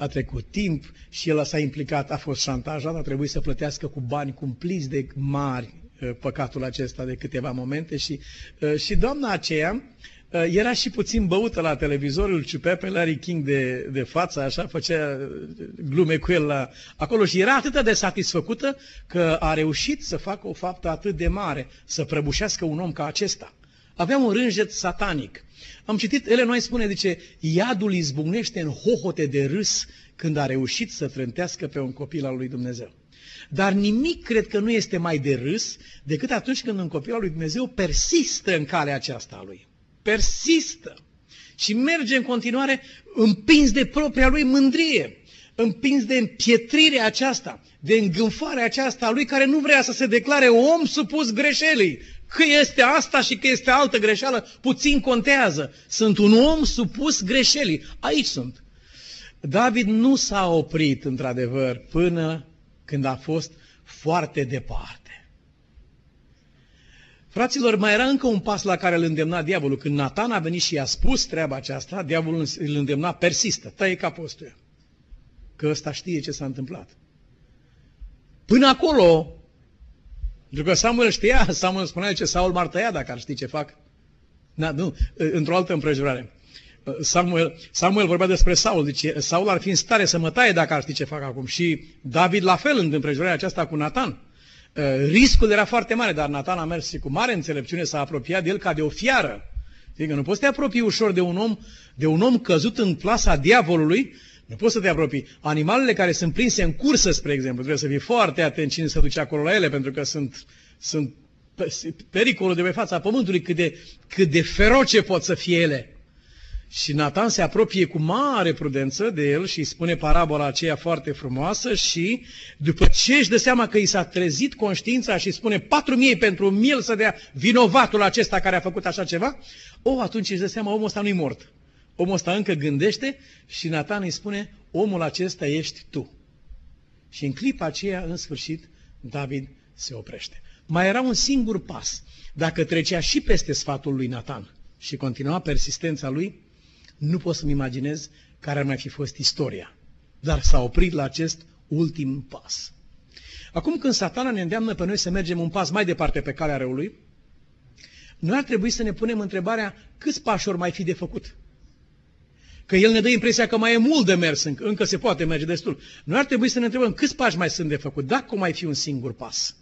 S1: a trecut timp și el s-a implicat, a fost șantajat, a trebuit să plătească cu bani cumpliți de mari uh, păcatul acesta de câteva momente și, uh, și doamna aceea uh, era și puțin băută la televizor, îl ciupea pe Larry King de, de față, așa, făcea glume cu el la, acolo și era atât de satisfăcută că a reușit să facă o faptă atât de mare, să prăbușească un om ca acesta. Avea un rânjet satanic. Am citit, ele noi spune, zice, iadul izbucnește în hohote de râs când a reușit să trântească pe un copil al lui Dumnezeu. Dar nimic cred că nu este mai de râs decât atunci când un copil al lui Dumnezeu persistă în calea aceasta a lui. Persistă. Și merge în continuare împins de propria lui mândrie, împins de împietrirea aceasta, de îngânfarea aceasta a lui care nu vrea să se declare om supus greșelii, Că este asta și că este altă greșeală, puțin contează. Sunt un om supus greșelii. Aici sunt. David nu s-a oprit, într-adevăr, până când a fost foarte departe. Fraților, mai era încă un pas la care îl îndemna diavolul. Când Nathan a venit și i-a spus treaba aceasta, diavolul îl îndemna, persistă, tăie capostul. Că ăsta știe ce s-a întâmplat. Până acolo, pentru că Samuel știa, Samuel spunea ce Saul m-ar tăia dacă ar ști ce fac. Na, nu, într-o altă împrejurare. Samuel, Samuel vorbea despre Saul, deci Saul ar fi în stare să mă taie dacă ar ști ce fac acum. Și David la fel în împrejurarea aceasta cu Nathan. Riscul era foarte mare, dar Nathan a mers și cu mare înțelepciune s-a apropiat de el ca de o fiară. Adică nu poți să te apropii ușor de un om, de un om căzut în plasa diavolului, nu poți să te apropii. Animalele care sunt prinse în cursă, spre exemplu, trebuie să fii foarte atent cine se duce acolo la ele, pentru că sunt, sunt pericolul de pe fața pământului, cât de, cât de feroce pot să fie ele. Și Nathan se apropie cu mare prudență de el și îi spune parabola aceea foarte frumoasă și după ce își dă seama că i s-a trezit conștiința și spune patru mii pentru miel să dea vinovatul acesta care a făcut așa ceva, o, atunci își dă seama omul ăsta nu-i mort. Omul ăsta încă gândește și Nathan îi spune, omul acesta ești tu. Și în clipa aceea, în sfârșit, David se oprește. Mai era un singur pas. Dacă trecea și peste sfatul lui Nathan și continua persistența lui, nu pot să-mi imaginez care ar mai fi fost istoria. Dar s-a oprit la acest ultim pas. Acum când satana ne îndeamnă pe noi să mergem un pas mai departe pe calea răului, noi ar trebui să ne punem întrebarea câți pași ori mai fi de făcut. Că el ne dă impresia că mai e mult de mers, încă, încă se poate merge destul. Noi ar trebui să ne întrebăm câți pași mai sunt de făcut, dacă mai fi un singur pas.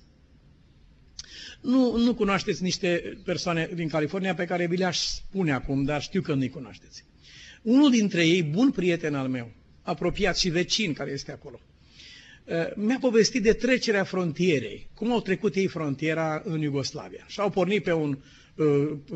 S1: Nu, nu cunoașteți niște persoane din California pe care vi le-aș spune acum, dar știu că nu-i cunoașteți. Unul dintre ei, bun prieten al meu, apropiat și vecin care este acolo, eh, mi-a povestit de trecerea frontierei, cum au trecut ei frontiera în Iugoslavia. Și au pornit pe un uh,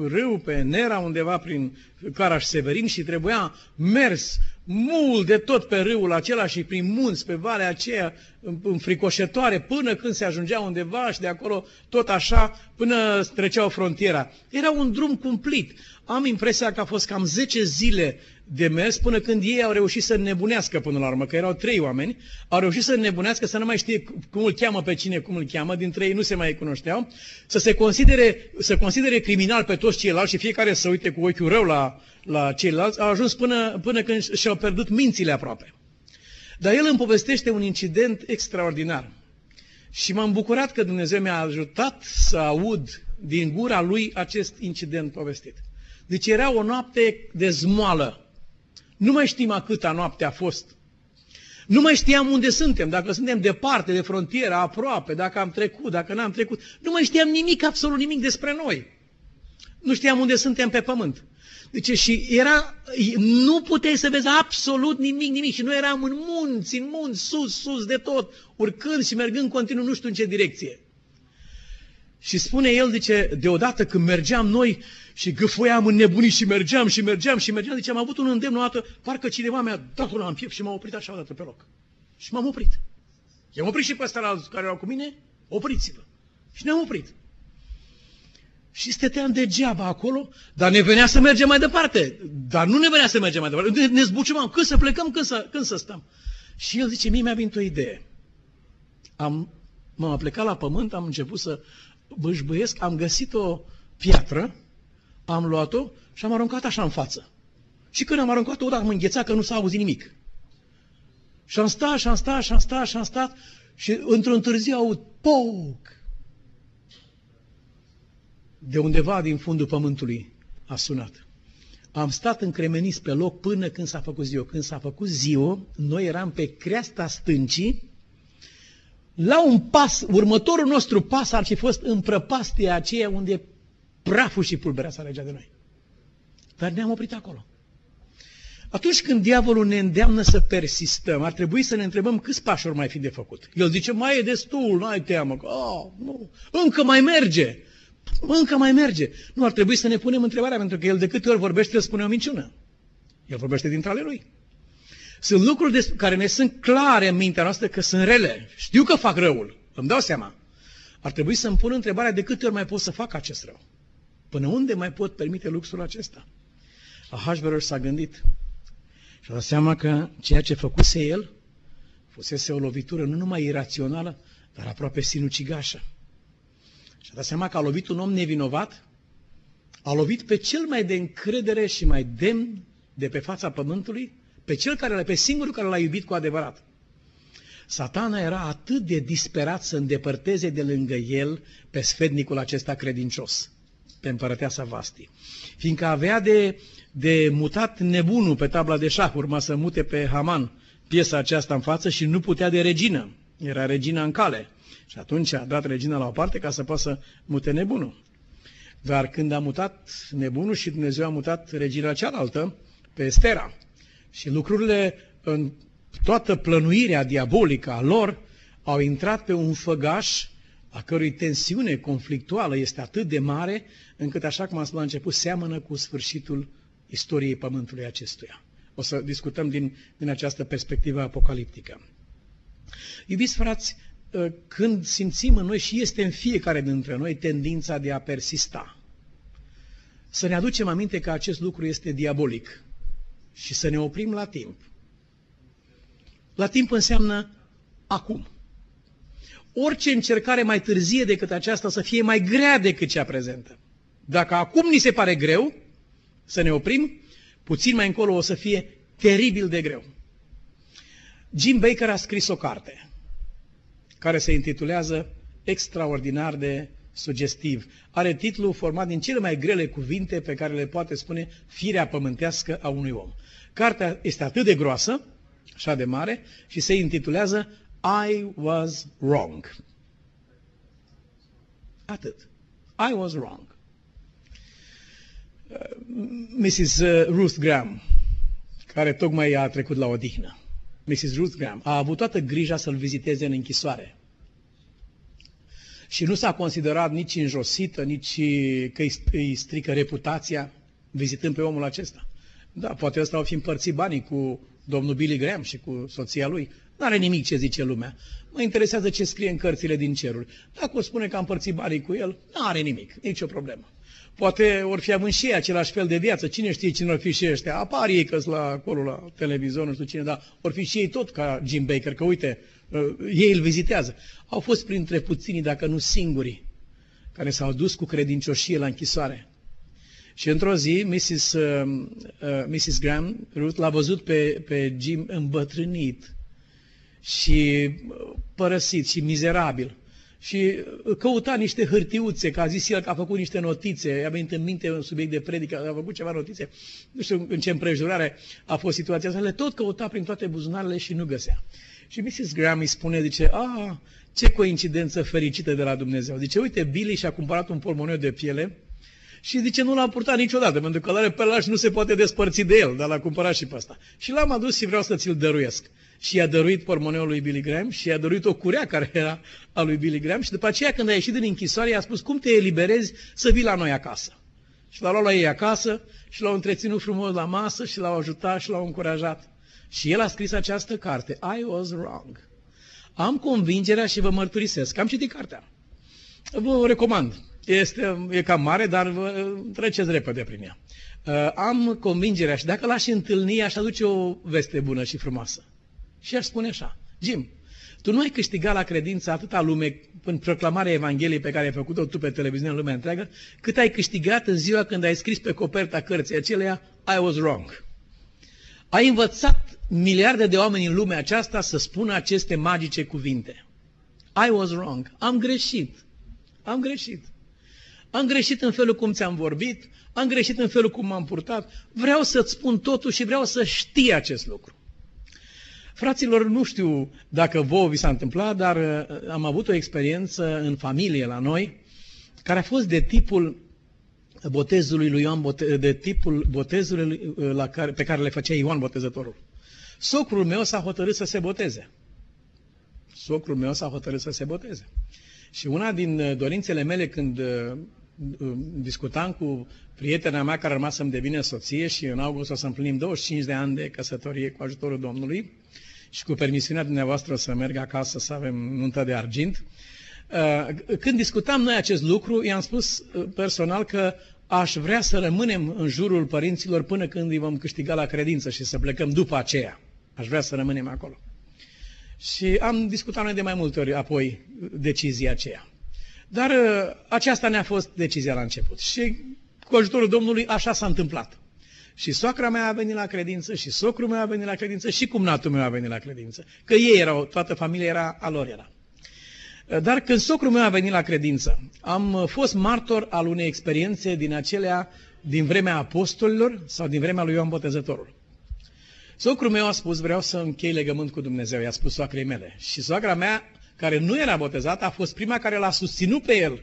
S1: râu, pe Nera, undeva prin Caraș Severin și trebuia mers mult de tot pe râul acela și prin munți, pe valea aceea înfricoșătoare, până când se ajungea undeva și de acolo tot așa, până treceau frontiera. Era un drum cumplit. Am impresia că a fost cam 10 zile de mers până când ei au reușit să nebunească până la urmă, că erau trei oameni, au reușit să nebunească, să nu mai știe cum îl cheamă pe cine, cum îl cheamă, dintre ei nu se mai cunoșteau, să se considere, să considere criminal pe toți ceilalți și fiecare să uite cu ochiul rău la, la ceilalți, au ajuns până, până când și-au pierdut mințile aproape. Dar el îmi povestește un incident extraordinar. Și m-am bucurat că Dumnezeu mi-a ajutat să aud din gura lui acest incident povestit. Deci era o noapte de zmoală. Nu mai știm a câta noapte a fost. Nu mai știam unde suntem, dacă suntem departe de frontieră, aproape, dacă am trecut, dacă n-am trecut. Nu mai știam nimic, absolut nimic despre noi. Nu știam unde suntem pe pământ. Deci și era, nu puteai să vezi absolut nimic, nimic. Și noi eram în munți, în munți, sus, sus, de tot, urcând și mergând continuu, nu știu în ce direcție. Și spune el, zice, deodată când mergeam noi și gâfăiam în nebunii și mergeam și mergeam și mergeam, zice, am avut un îndemn o dată, parcă cineva mi-a dat una în piept și m-a oprit așa o dată pe loc. Și m-am oprit. I-am oprit și pe ăsta care erau cu mine, opriți-vă. Și ne-am oprit. Și stăteam degeaba acolo, dar ne venea să mergem mai departe. Dar nu ne venea să mergem mai departe. Ne zbuciumam, când să plecăm, când să, când să stăm. Și el zice, mie mi-a venit o idee. Am, m-am plecat la pământ, am început să bășbăiesc, am găsit o piatră, am luat-o și am aruncat așa în față. Și când am aruncat-o, odată am înghețat că nu s-a auzit nimic. Și am stat, și am stat, și am stat, și am stat, și într-un târziu aud, poc! De undeva din fundul pământului a sunat. Am stat încremeniți pe loc până când s-a făcut ziua. Când s-a făcut ziua, noi eram pe creasta stâncii, la un pas, următorul nostru pas ar fi fost în prăpastia aceea unde praful și pulberea s-a legea de noi. Dar ne-am oprit acolo. Atunci când diavolul ne îndeamnă să persistăm, ar trebui să ne întrebăm câți pași ori mai fi de făcut. El zice, mai e destul, nu ai teamă. Oh, nu. Încă mai merge. Încă mai merge. Nu ar trebui să ne punem întrebarea, pentru că el de câte ori vorbește, el spune o minciună. El vorbește dintre ale lui. Sunt lucruri care ne sunt clare în mintea noastră că sunt rele. Știu că fac răul. Îmi dau seama. Ar trebui să-mi pun întrebarea de câte ori mai pot să fac acest rău. Până unde mai pot permite luxul acesta? Ahasveror s-a gândit și a dat seama că ceea ce făcuse el fusese o lovitură nu numai irațională, dar aproape sinucigașă. Și a dat seama că a lovit un om nevinovat, a lovit pe cel mai de încredere și mai demn de pe fața pământului, pe cel care, pe singurul care l-a iubit cu adevărat. Satana era atât de disperat să îndepărteze de lângă el pe sfednicul acesta credincios, pe împărăteasa Vasti. Fiindcă avea de, de mutat nebunul pe tabla de șah, urma să mute pe Haman piesa aceasta în față și nu putea de regină. Era regina în cale. Și atunci a dat regina la o parte ca să poată să mute nebunul. Dar când a mutat nebunul și Dumnezeu a mutat regina cealaltă, pe Estera, și lucrurile în toată plănuirea diabolică a lor au intrat pe un făgaș a cărui tensiune conflictuală este atât de mare, încât, așa cum am spus la început, seamănă cu sfârșitul istoriei pământului acestuia. O să discutăm din, din această perspectivă apocaliptică. Iubiți frați, ă, când simțim în noi și este în fiecare dintre noi tendința de a persista, să ne aducem aminte că acest lucru este diabolic și să ne oprim la timp. La timp înseamnă acum. Orice încercare mai târzie decât aceasta să fie mai grea decât cea prezentă. Dacă acum ni se pare greu să ne oprim, puțin mai încolo o să fie teribil de greu. Jim Baker a scris o carte care se intitulează Extraordinar de sugestiv. Are titlul format din cele mai grele cuvinte pe care le poate spune firea pământească a unui om. Cartea este atât de groasă, așa de mare, și se intitulează I was wrong. Atât. I was wrong. Uh, Mrs. Uh, Ruth Graham, care tocmai a trecut la odihnă, Mrs. Ruth Graham, a avut toată grija să-l viziteze în închisoare. Și nu s-a considerat nici înjosită, nici că îi strică reputația vizitând pe omul acesta. Da, poate ăsta au fi împărțit banii cu domnul Billy Graham și cu soția lui. Nu are nimic ce zice lumea. Mă interesează ce scrie în cărțile din ceruri. Dacă o spune că am împărțit banii cu el, nu are nimic, nicio problemă. Poate ori fi având și ei același fel de viață. Cine știe cine or fi și ăștia? Apar ei că la acolo la televizor, nu știu cine, dar or fi și ei tot ca Jim Baker, că uite, uh, ei îl vizitează. Au fost printre puținii, dacă nu singurii, care s-au dus cu credincioșie la închisoare. Și într-o zi, Mrs. Uh, uh, Mrs. Graham, Ruth, l-a văzut pe, pe Jim îmbătrânit și uh, părăsit și mizerabil. Și uh, căuta niște hârtiuțe, că a zis el că a făcut niște notițe, i-a venit în minte un subiect de predică, a făcut ceva notițe, nu știu în ce împrejurare a fost situația asta, le tot căuta prin toate buzunarele și nu găsea. Și Mrs. Graham îi spune, zice, a, ce coincidență fericită de la Dumnezeu. Zice, uite, Billy și-a cumpărat un polmoneu de piele, și zice, nu l-am purtat niciodată, pentru că l-are pe și nu se poate despărți de el, dar l-a cumpărat și pe ăsta. Și l-am adus și vreau să ți-l dăruiesc. Și i-a dăruit pormoneul lui Billy Graham și i-a dăruit o curea care era a lui Billy Graham și după aceea când a ieșit din închisoare i-a spus, cum te eliberezi să vii la noi acasă? Și l-a luat la ei acasă și l-au întreținut frumos la masă și l-au ajutat și l-au încurajat. Și el a scris această carte, I was wrong. Am convingerea și vă mărturisesc, am citit cartea. Vă o recomand. Este, e cam mare, dar vă, treceți repede prin ea. Uh, am convingerea și dacă l-aș întâlni, aș aduce o veste bună și frumoasă. Și aș spune așa, Jim, tu nu ai câștigat la credință atâta lume în proclamarea Evangheliei pe care ai făcut-o tu pe televiziune în lumea întreagă, cât ai câștigat în ziua când ai scris pe coperta cărții aceleia I was wrong. Ai învățat miliarde de oameni în lumea aceasta să spună aceste magice cuvinte. I was wrong. Am greșit. Am greșit. Am greșit în felul cum ți-am vorbit, am greșit în felul cum m-am purtat. Vreau să-ți spun totul și vreau să știi acest lucru. Fraților, nu știu dacă vouă vi s-a întâmplat, dar uh, am avut o experiență în familie la noi, care a fost de tipul botezului lui Ioan, de tipul botezului uh, la care, pe care le făcea Ioan Botezătorul. Socrul meu s-a hotărât să se boteze. Socrul meu s-a hotărât să se boteze. Și una din uh, dorințele mele când discutam cu prietena mea care a rămas să-mi devină soție și în august o să împlinim 25 de ani de căsătorie cu ajutorul Domnului și cu permisiunea dumneavoastră o să merg acasă să avem nuntă de argint. Uh, când discutam noi acest lucru, i-am spus uh, personal că aș vrea să rămânem în jurul părinților până când îi vom câștiga la credință și să plecăm după aceea. Aș vrea să rămânem acolo. Și am discutat noi de mai multe ori apoi decizia aceea. Dar uh, aceasta ne-a fost decizia la început. Și cu ajutorul Domnului așa s-a întâmplat. Și soacra mea a venit la credință, și socrul meu a venit la credință, și cumnatul meu a venit la credință. Că ei erau, toată familia era a lor era. Dar când socrul meu a venit la credință, am fost martor al unei experiențe din acelea din vremea apostolilor sau din vremea lui Ioan Botezătorul. Socrul meu a spus, vreau să închei legământ cu Dumnezeu, i-a spus soacrei mele. Și soacra mea, care nu era botezată, a fost prima care l-a susținut pe el.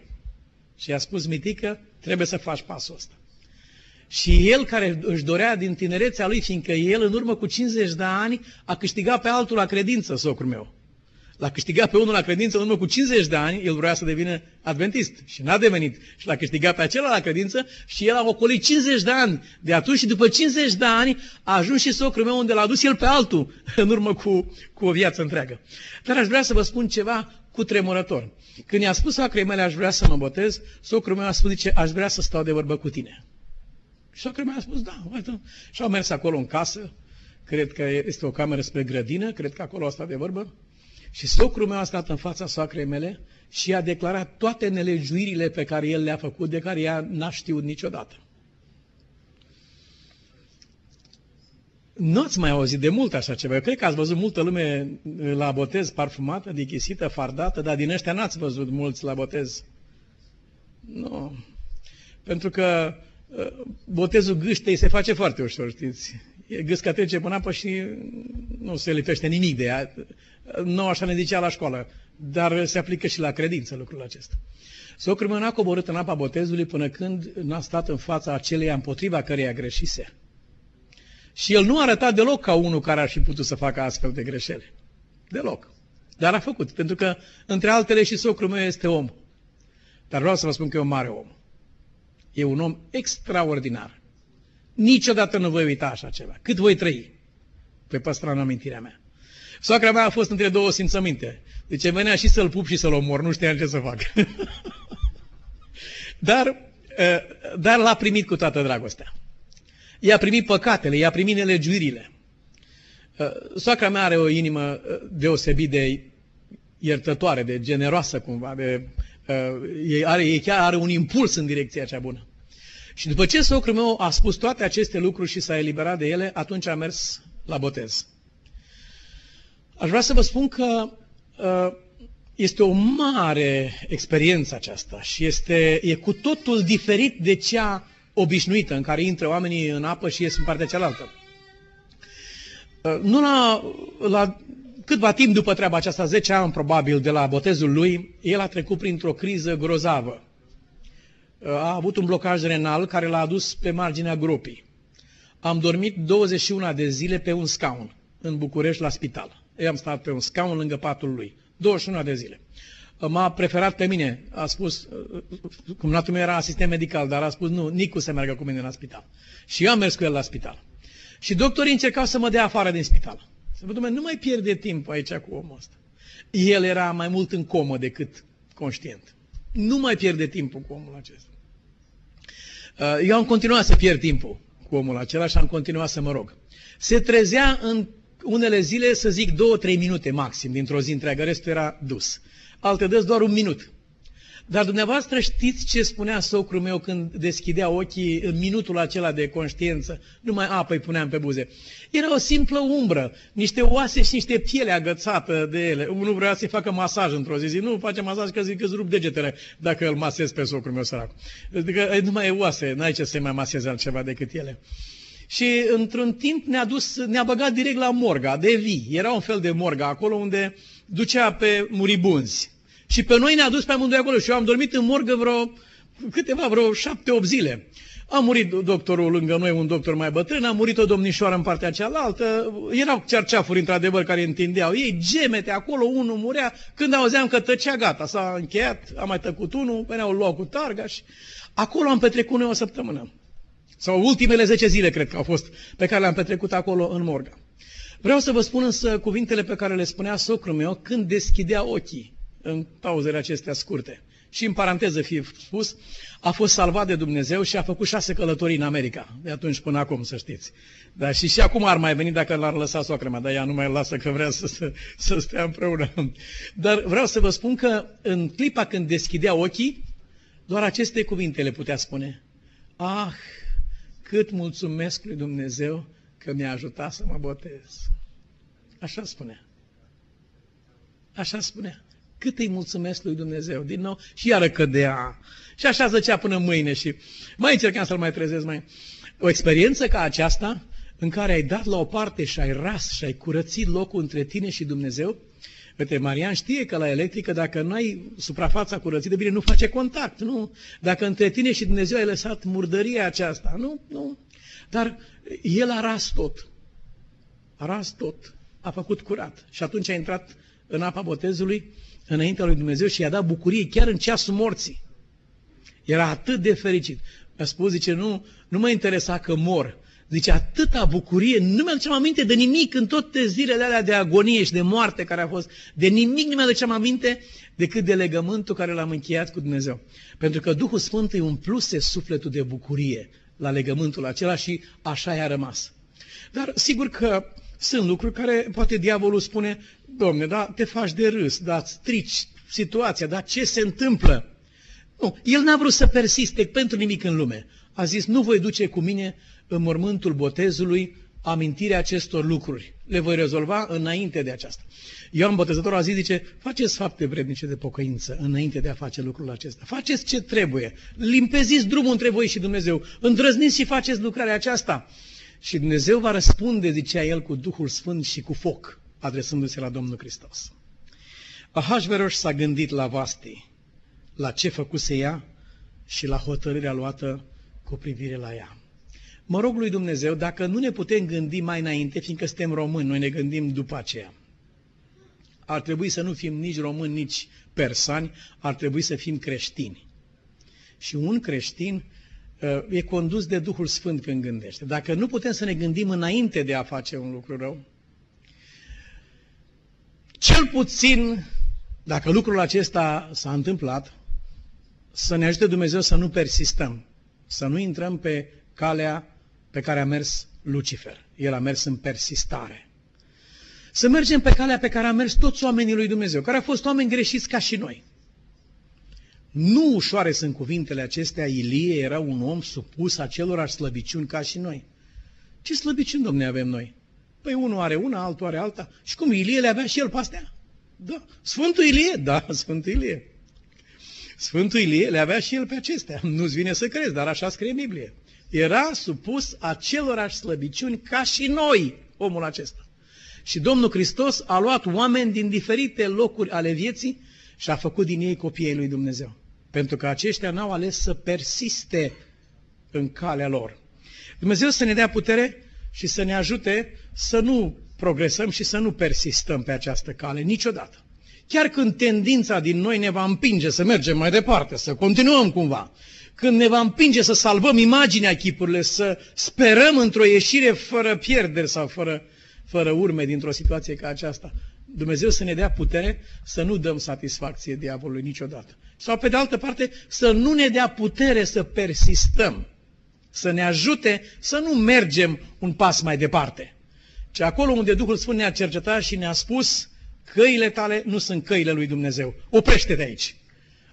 S1: Și i-a spus, mitică, trebuie să faci pasul ăsta. Și el care își dorea din tinerețea lui, fiindcă el în urmă cu 50 de ani a câștigat pe altul la credință, socrul meu. L-a câștigat pe unul la credință în urmă cu 50 de ani, el vrea să devină adventist și n-a devenit. Și l-a câștigat pe acela la credință și el a ocolit 50 de ani de atunci și după 50 de ani a ajuns și socrul meu unde l-a dus el pe altul în urmă cu, cu o viață întreagă. Dar aș vrea să vă spun ceva cu tremurător. Când i-a spus socrei mele, aș vrea să mă botez, socrul meu a spus, zice, aș vrea să stau de vorbă cu tine. Și socrul meu a spus, da, uite. Și au mers acolo în casă, cred că este o cameră spre grădină, cred că acolo a stat de vorbă. Și socrul meu a stat în fața soacrei mele și a declarat toate nelejuirile pe care el le-a făcut, de care ea n-a știut niciodată. Nu ați mai auzit de mult așa ceva. Eu cred că ați văzut multă lume la botez parfumată, dichisită, fardată, dar din ăștia n-ați văzut mulți la botez. Nu. Pentru că uh, botezul gâștei se face foarte ușor, știți. E gâsca trece până apă și nu se lipește nimic de ea. Nu așa ne zicea la școală, dar se aplică și la credință lucrul acesta. Socrul meu n-a coborât în apa botezului până când n-a stat în fața aceleia împotriva căreia greșise. Și el nu arăta deloc ca unul care ar fi putut să facă astfel de greșeli. Deloc. Dar a făcut, pentru că, între altele, și socrul meu este om. Dar vreau să vă spun că e un mare om. E un om extraordinar. Niciodată nu voi uita așa ceva. Cât voi trăi, voi păstra în amintirea mea. Soacra mea a fost între două simțăminte. Deci venea și să-l pup și să-l omor, nu știam ce să fac. dar, dar l-a primit cu toată dragostea. I-a primit păcatele, i-a primit nelegiuirile. Soacra mea are o inimă deosebit de iertătoare, de generoasă cumva, de, uh, are, e chiar are un impuls în direcția cea bună. Și după ce socrul meu a spus toate aceste lucruri și s-a eliberat de ele, atunci a mers la botez. Aș vrea să vă spun că uh, este o mare experiență aceasta și este, e cu totul diferit de cea obișnuită în care intră oamenii în apă și ies în partea cealaltă. Uh, nu la, la câtva timp după treaba aceasta, 10 ani probabil de la botezul lui, el a trecut printr-o criză grozavă. Uh, a avut un blocaj renal care l-a adus pe marginea gropii. Am dormit 21 de zile pe un scaun în București la spital. Eu am stat pe un scaun lângă patul lui. 21 de zile. M-a preferat pe mine. A spus, cum natul meu era asistent medical, dar a spus, nu, Nicu să meargă cu mine la spital. Și eu am mers cu el la spital. Și doctorii încercau să mă dea afară din spital. Să vă nu mai pierde timp aici cu omul ăsta. El era mai mult în comă decât conștient. Nu mai pierde timpul cu omul acesta. Uh, eu am continuat să pierd timpul cu omul acela și am continuat să mă rog. Se trezea în unele zile, să zic, două, trei minute maxim dintr-o zi întreagă, restul era dus. Alte dăți doar un minut. Dar dumneavoastră știți ce spunea socrul meu când deschidea ochii în minutul acela de conștiință? Numai apă îi puneam pe buze. Era o simplă umbră, niște oase și niște piele agățată de ele. Unul vrea să-i facă masaj într-o zi. Zic, nu face masaj că zic că îți rup degetele dacă îl masez pe socrul meu sărac. Adică nu mai e oase, n-ai ce să-i mai maseze altceva decât ele. Și într-un timp ne-a dus, ne-a băgat direct la morga de vii. Era un fel de morga acolo unde ducea pe muribunzi. Și pe noi ne-a dus pe amândoi acolo și eu am dormit în morgă vreo câteva, vreo șapte-opt zile. A murit doctorul lângă noi, un doctor mai bătrân, a murit o domnișoară în partea cealaltă, erau cerceafuri într-adevăr care întindeau ei, gemete acolo, unul murea, când auzeam că tăcea, gata, s-a încheiat, a mai tăcut unul, veneau lua cu targaș și acolo am petrecut noi o săptămână. Sau ultimele 10 zile, cred că au fost, pe care le-am petrecut acolo în morgă. Vreau să vă spun însă cuvintele pe care le spunea socrul meu când deschidea ochii în pauzele acestea scurte. Și în paranteză fi spus, a fost salvat de Dumnezeu și a făcut șase călătorii în America. De atunci până acum, să știți. Dar și și acum ar mai veni dacă l-ar lăsa soacră mea, dar ea nu mai lasă că vrea să, să, să stea împreună. Dar vreau să vă spun că în clipa când deschidea ochii, doar aceste cuvinte le putea spune. Ah, cât mulțumesc lui Dumnezeu că mi-a ajutat să mă botez. Așa spunea. Așa spunea. Cât îi mulțumesc lui Dumnezeu. Din nou, și iară cădea. Și așa zăcea până mâine și mai încercam să-l mai trezesc mai. O experiență ca aceasta, în care ai dat la o parte și ai ras și ai curățit locul între tine și Dumnezeu, Uite, Marian știe că la electrică, dacă nu ai suprafața curățită, bine, nu face contact, nu? Dacă între tine și Dumnezeu ai lăsat murdăria aceasta, nu? Nu. Dar el a ras tot. A ras tot. A făcut curat. Și atunci a intrat în apa botezului înaintea lui Dumnezeu și i-a dat bucurie chiar în ceasul morții. Era atât de fericit. Mi-a spus, zice, nu, nu mă interesa că mor. Zice, atâta bucurie, nu mi-aduceam aminte de nimic în toate zilele alea de agonie și de moarte care a fost. De nimic nu mi-aduceam aminte decât de legământul care l-am încheiat cu Dumnezeu. Pentru că Duhul Sfânt îi umpluse sufletul de bucurie la legământul acela și așa i-a rămas. Dar sigur că sunt lucruri care poate diavolul spune, domne, da, te faci de râs, da, strici situația, dar ce se întâmplă? Nu, el n-a vrut să persiste pentru nimic în lume. A zis, nu voi duce cu mine în mormântul botezului amintirea acestor lucruri. Le voi rezolva înainte de aceasta. Ioan Botezătorul a zis, zice, faceți fapte vrednice de pocăință înainte de a face lucrul acesta. Faceți ce trebuie. Limpeziți drumul între voi și Dumnezeu. Îndrăzniți și faceți lucrarea aceasta. Și Dumnezeu va răspunde, zicea el, cu Duhul Sfânt și cu foc, adresându-se la Domnul Hristos. Ahasveros s-a gândit la Vasti, la ce făcuse ea și la hotărârea luată cu privire la ea. Mă rog lui Dumnezeu, dacă nu ne putem gândi mai înainte, fiindcă suntem români, noi ne gândim după aceea. Ar trebui să nu fim nici români, nici persani, ar trebui să fim creștini. Și un creștin uh, e condus de Duhul Sfânt când gândește. Dacă nu putem să ne gândim înainte de a face un lucru rău, cel puțin, dacă lucrul acesta s-a întâmplat, să ne ajute Dumnezeu să nu persistăm, să nu intrăm pe calea pe care a mers Lucifer. El a mers în persistare. Să mergem pe calea pe care a mers toți oamenii lui Dumnezeu, care au fost oameni greșiți ca și noi. Nu ușoare sunt cuvintele acestea, Ilie era un om supus acelorași slăbiciuni ca și noi. Ce slăbiciuni, domne, avem noi? Păi unul are una, altul are alta. Și cum, Ilie le avea și el pe astea? Da. Sfântul Ilie? Da, Sfântul Ilie. Sfântul Ilie le avea și el pe acestea. Nu-ți vine să crezi, dar așa scrie în Biblie. Era supus acelorași slăbiciuni ca și noi, omul acesta. Și Domnul Hristos a luat oameni din diferite locuri ale vieții și a făcut din ei copiii lui Dumnezeu. Pentru că aceștia n-au ales să persiste în calea lor. Dumnezeu să ne dea putere și să ne ajute să nu progresăm și să nu persistăm pe această cale niciodată. Chiar când tendința din noi ne va împinge să mergem mai departe, să continuăm cumva, când ne va împinge să salvăm imaginea chipurile, să sperăm într-o ieșire fără pierderi sau fără, fără urme dintr-o situație ca aceasta, Dumnezeu să ne dea putere să nu dăm satisfacție diavolului niciodată. Sau pe de altă parte, să nu ne dea putere să persistăm, să ne ajute să nu mergem un pas mai departe. Ci acolo unde Duhul Sfânt ne-a cercetat și ne-a spus, căile tale nu sunt căile lui Dumnezeu. Oprește-te aici.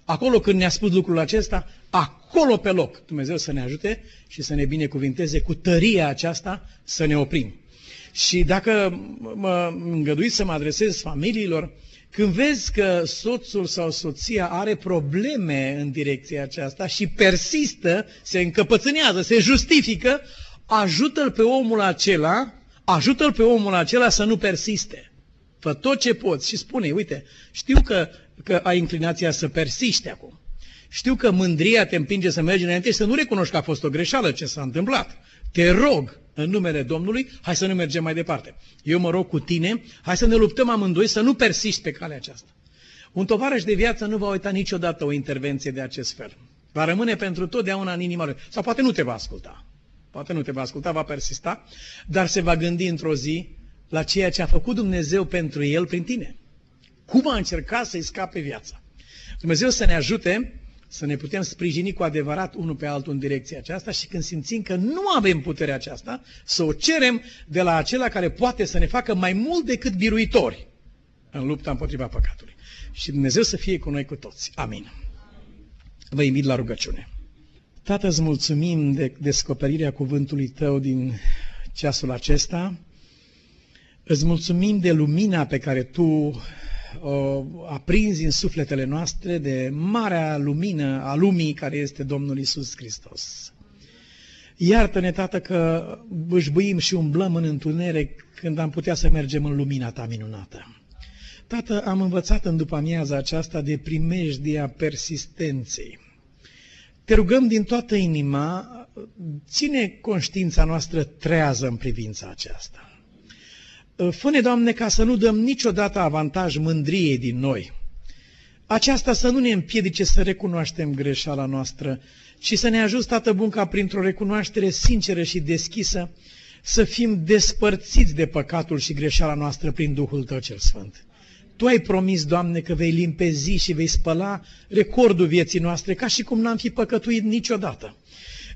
S1: Acolo când ne-a spus lucrul acesta, acolo pe loc, Dumnezeu să ne ajute și să ne binecuvinteze cu tăria aceasta să ne oprim. Și dacă mă îngăduiți să mă adresez familiilor, când vezi că soțul sau soția are probleme în direcția aceasta și persistă, se încăpățânează, se justifică, ajută-l pe omul acela, ajută-l pe omul acela să nu persiste. Fă tot ce poți și spune uite, știu că, că ai inclinația să persiști acum. Știu că mândria te împinge să mergi înainte și să nu recunoști că a fost o greșeală ce s-a întâmplat. Te rog, în numele Domnului, hai să nu mergem mai departe. Eu mă rog cu tine, hai să ne luptăm amândoi să nu persiști pe calea aceasta. Un tovarăș de viață nu va uita niciodată o intervenție de acest fel. Va rămâne pentru totdeauna în inima lui. Sau poate nu te va asculta. Poate nu te va asculta, va persista, dar se va gândi într-o zi la ceea ce a făcut Dumnezeu pentru el prin tine. Cum a încercat să-i scape viața. Dumnezeu să ne ajute să ne putem sprijini cu adevărat unul pe altul în direcția aceasta și când simțim că nu avem puterea aceasta, să o cerem de la acela care poate să ne facă mai mult decât biruitori în lupta împotriva păcatului. Și Dumnezeu să fie cu noi cu toți. Amin. Vă invit la rugăciune. Tată, îți mulțumim de descoperirea cuvântului Tău din ceasul acesta. Îți mulțumim de lumina pe care Tu o aprinzi în sufletele noastre de marea lumină a lumii care este Domnul Isus Hristos. Iartă-ne, Tată, că bâșbuim și umblăm în întuneric când am putea să mergem în lumina Ta minunată. Tată, am învățat în după amiaza aceasta de primejdia persistenței. Te rugăm din toată inima, ține conștiința noastră trează în privința aceasta. Fă-ne, Doamne, ca să nu dăm niciodată avantaj mândriei din noi. Aceasta să nu ne împiedice să recunoaștem greșeala noastră, ci să ne ajut, Tată Bun, ca printr-o recunoaștere sinceră și deschisă, să fim despărțiți de păcatul și greșeala noastră prin Duhul Tău cel Sfânt. Tu ai promis, Doamne, că vei limpezi și vei spăla recordul vieții noastre, ca și cum n-am fi păcătuit niciodată.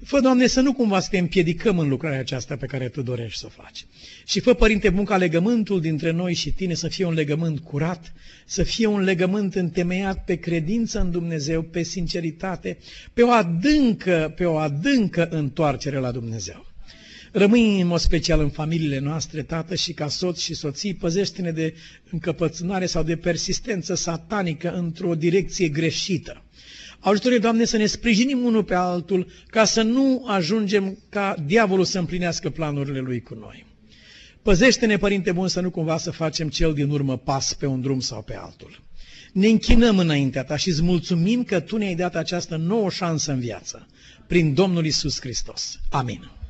S1: Fă, Doamne, să nu cumva să te împiedicăm în lucrarea aceasta pe care Tu dorești să o faci. Și fă, Părinte Bun, ca legământul dintre noi și Tine să fie un legământ curat, să fie un legământ întemeiat pe credință în Dumnezeu, pe sinceritate, pe o adâncă, pe o adâncă întoarcere la Dumnezeu. Rămâi în mod special în familiile noastre, tată, și ca soț și soții, păzește-ne de încăpățânare sau de persistență satanică într-o direcție greșită. Ajută-ne, Doamne, să ne sprijinim unul pe altul ca să nu ajungem ca diavolul să împlinească planurile lui cu noi. Păzește-ne, Părinte Bun, să nu cumva să facem cel din urmă pas pe un drum sau pe altul. Ne închinăm înaintea Ta și îți mulțumim că Tu ne-ai dat această nouă șansă în viață, prin Domnul Isus Hristos. Amin.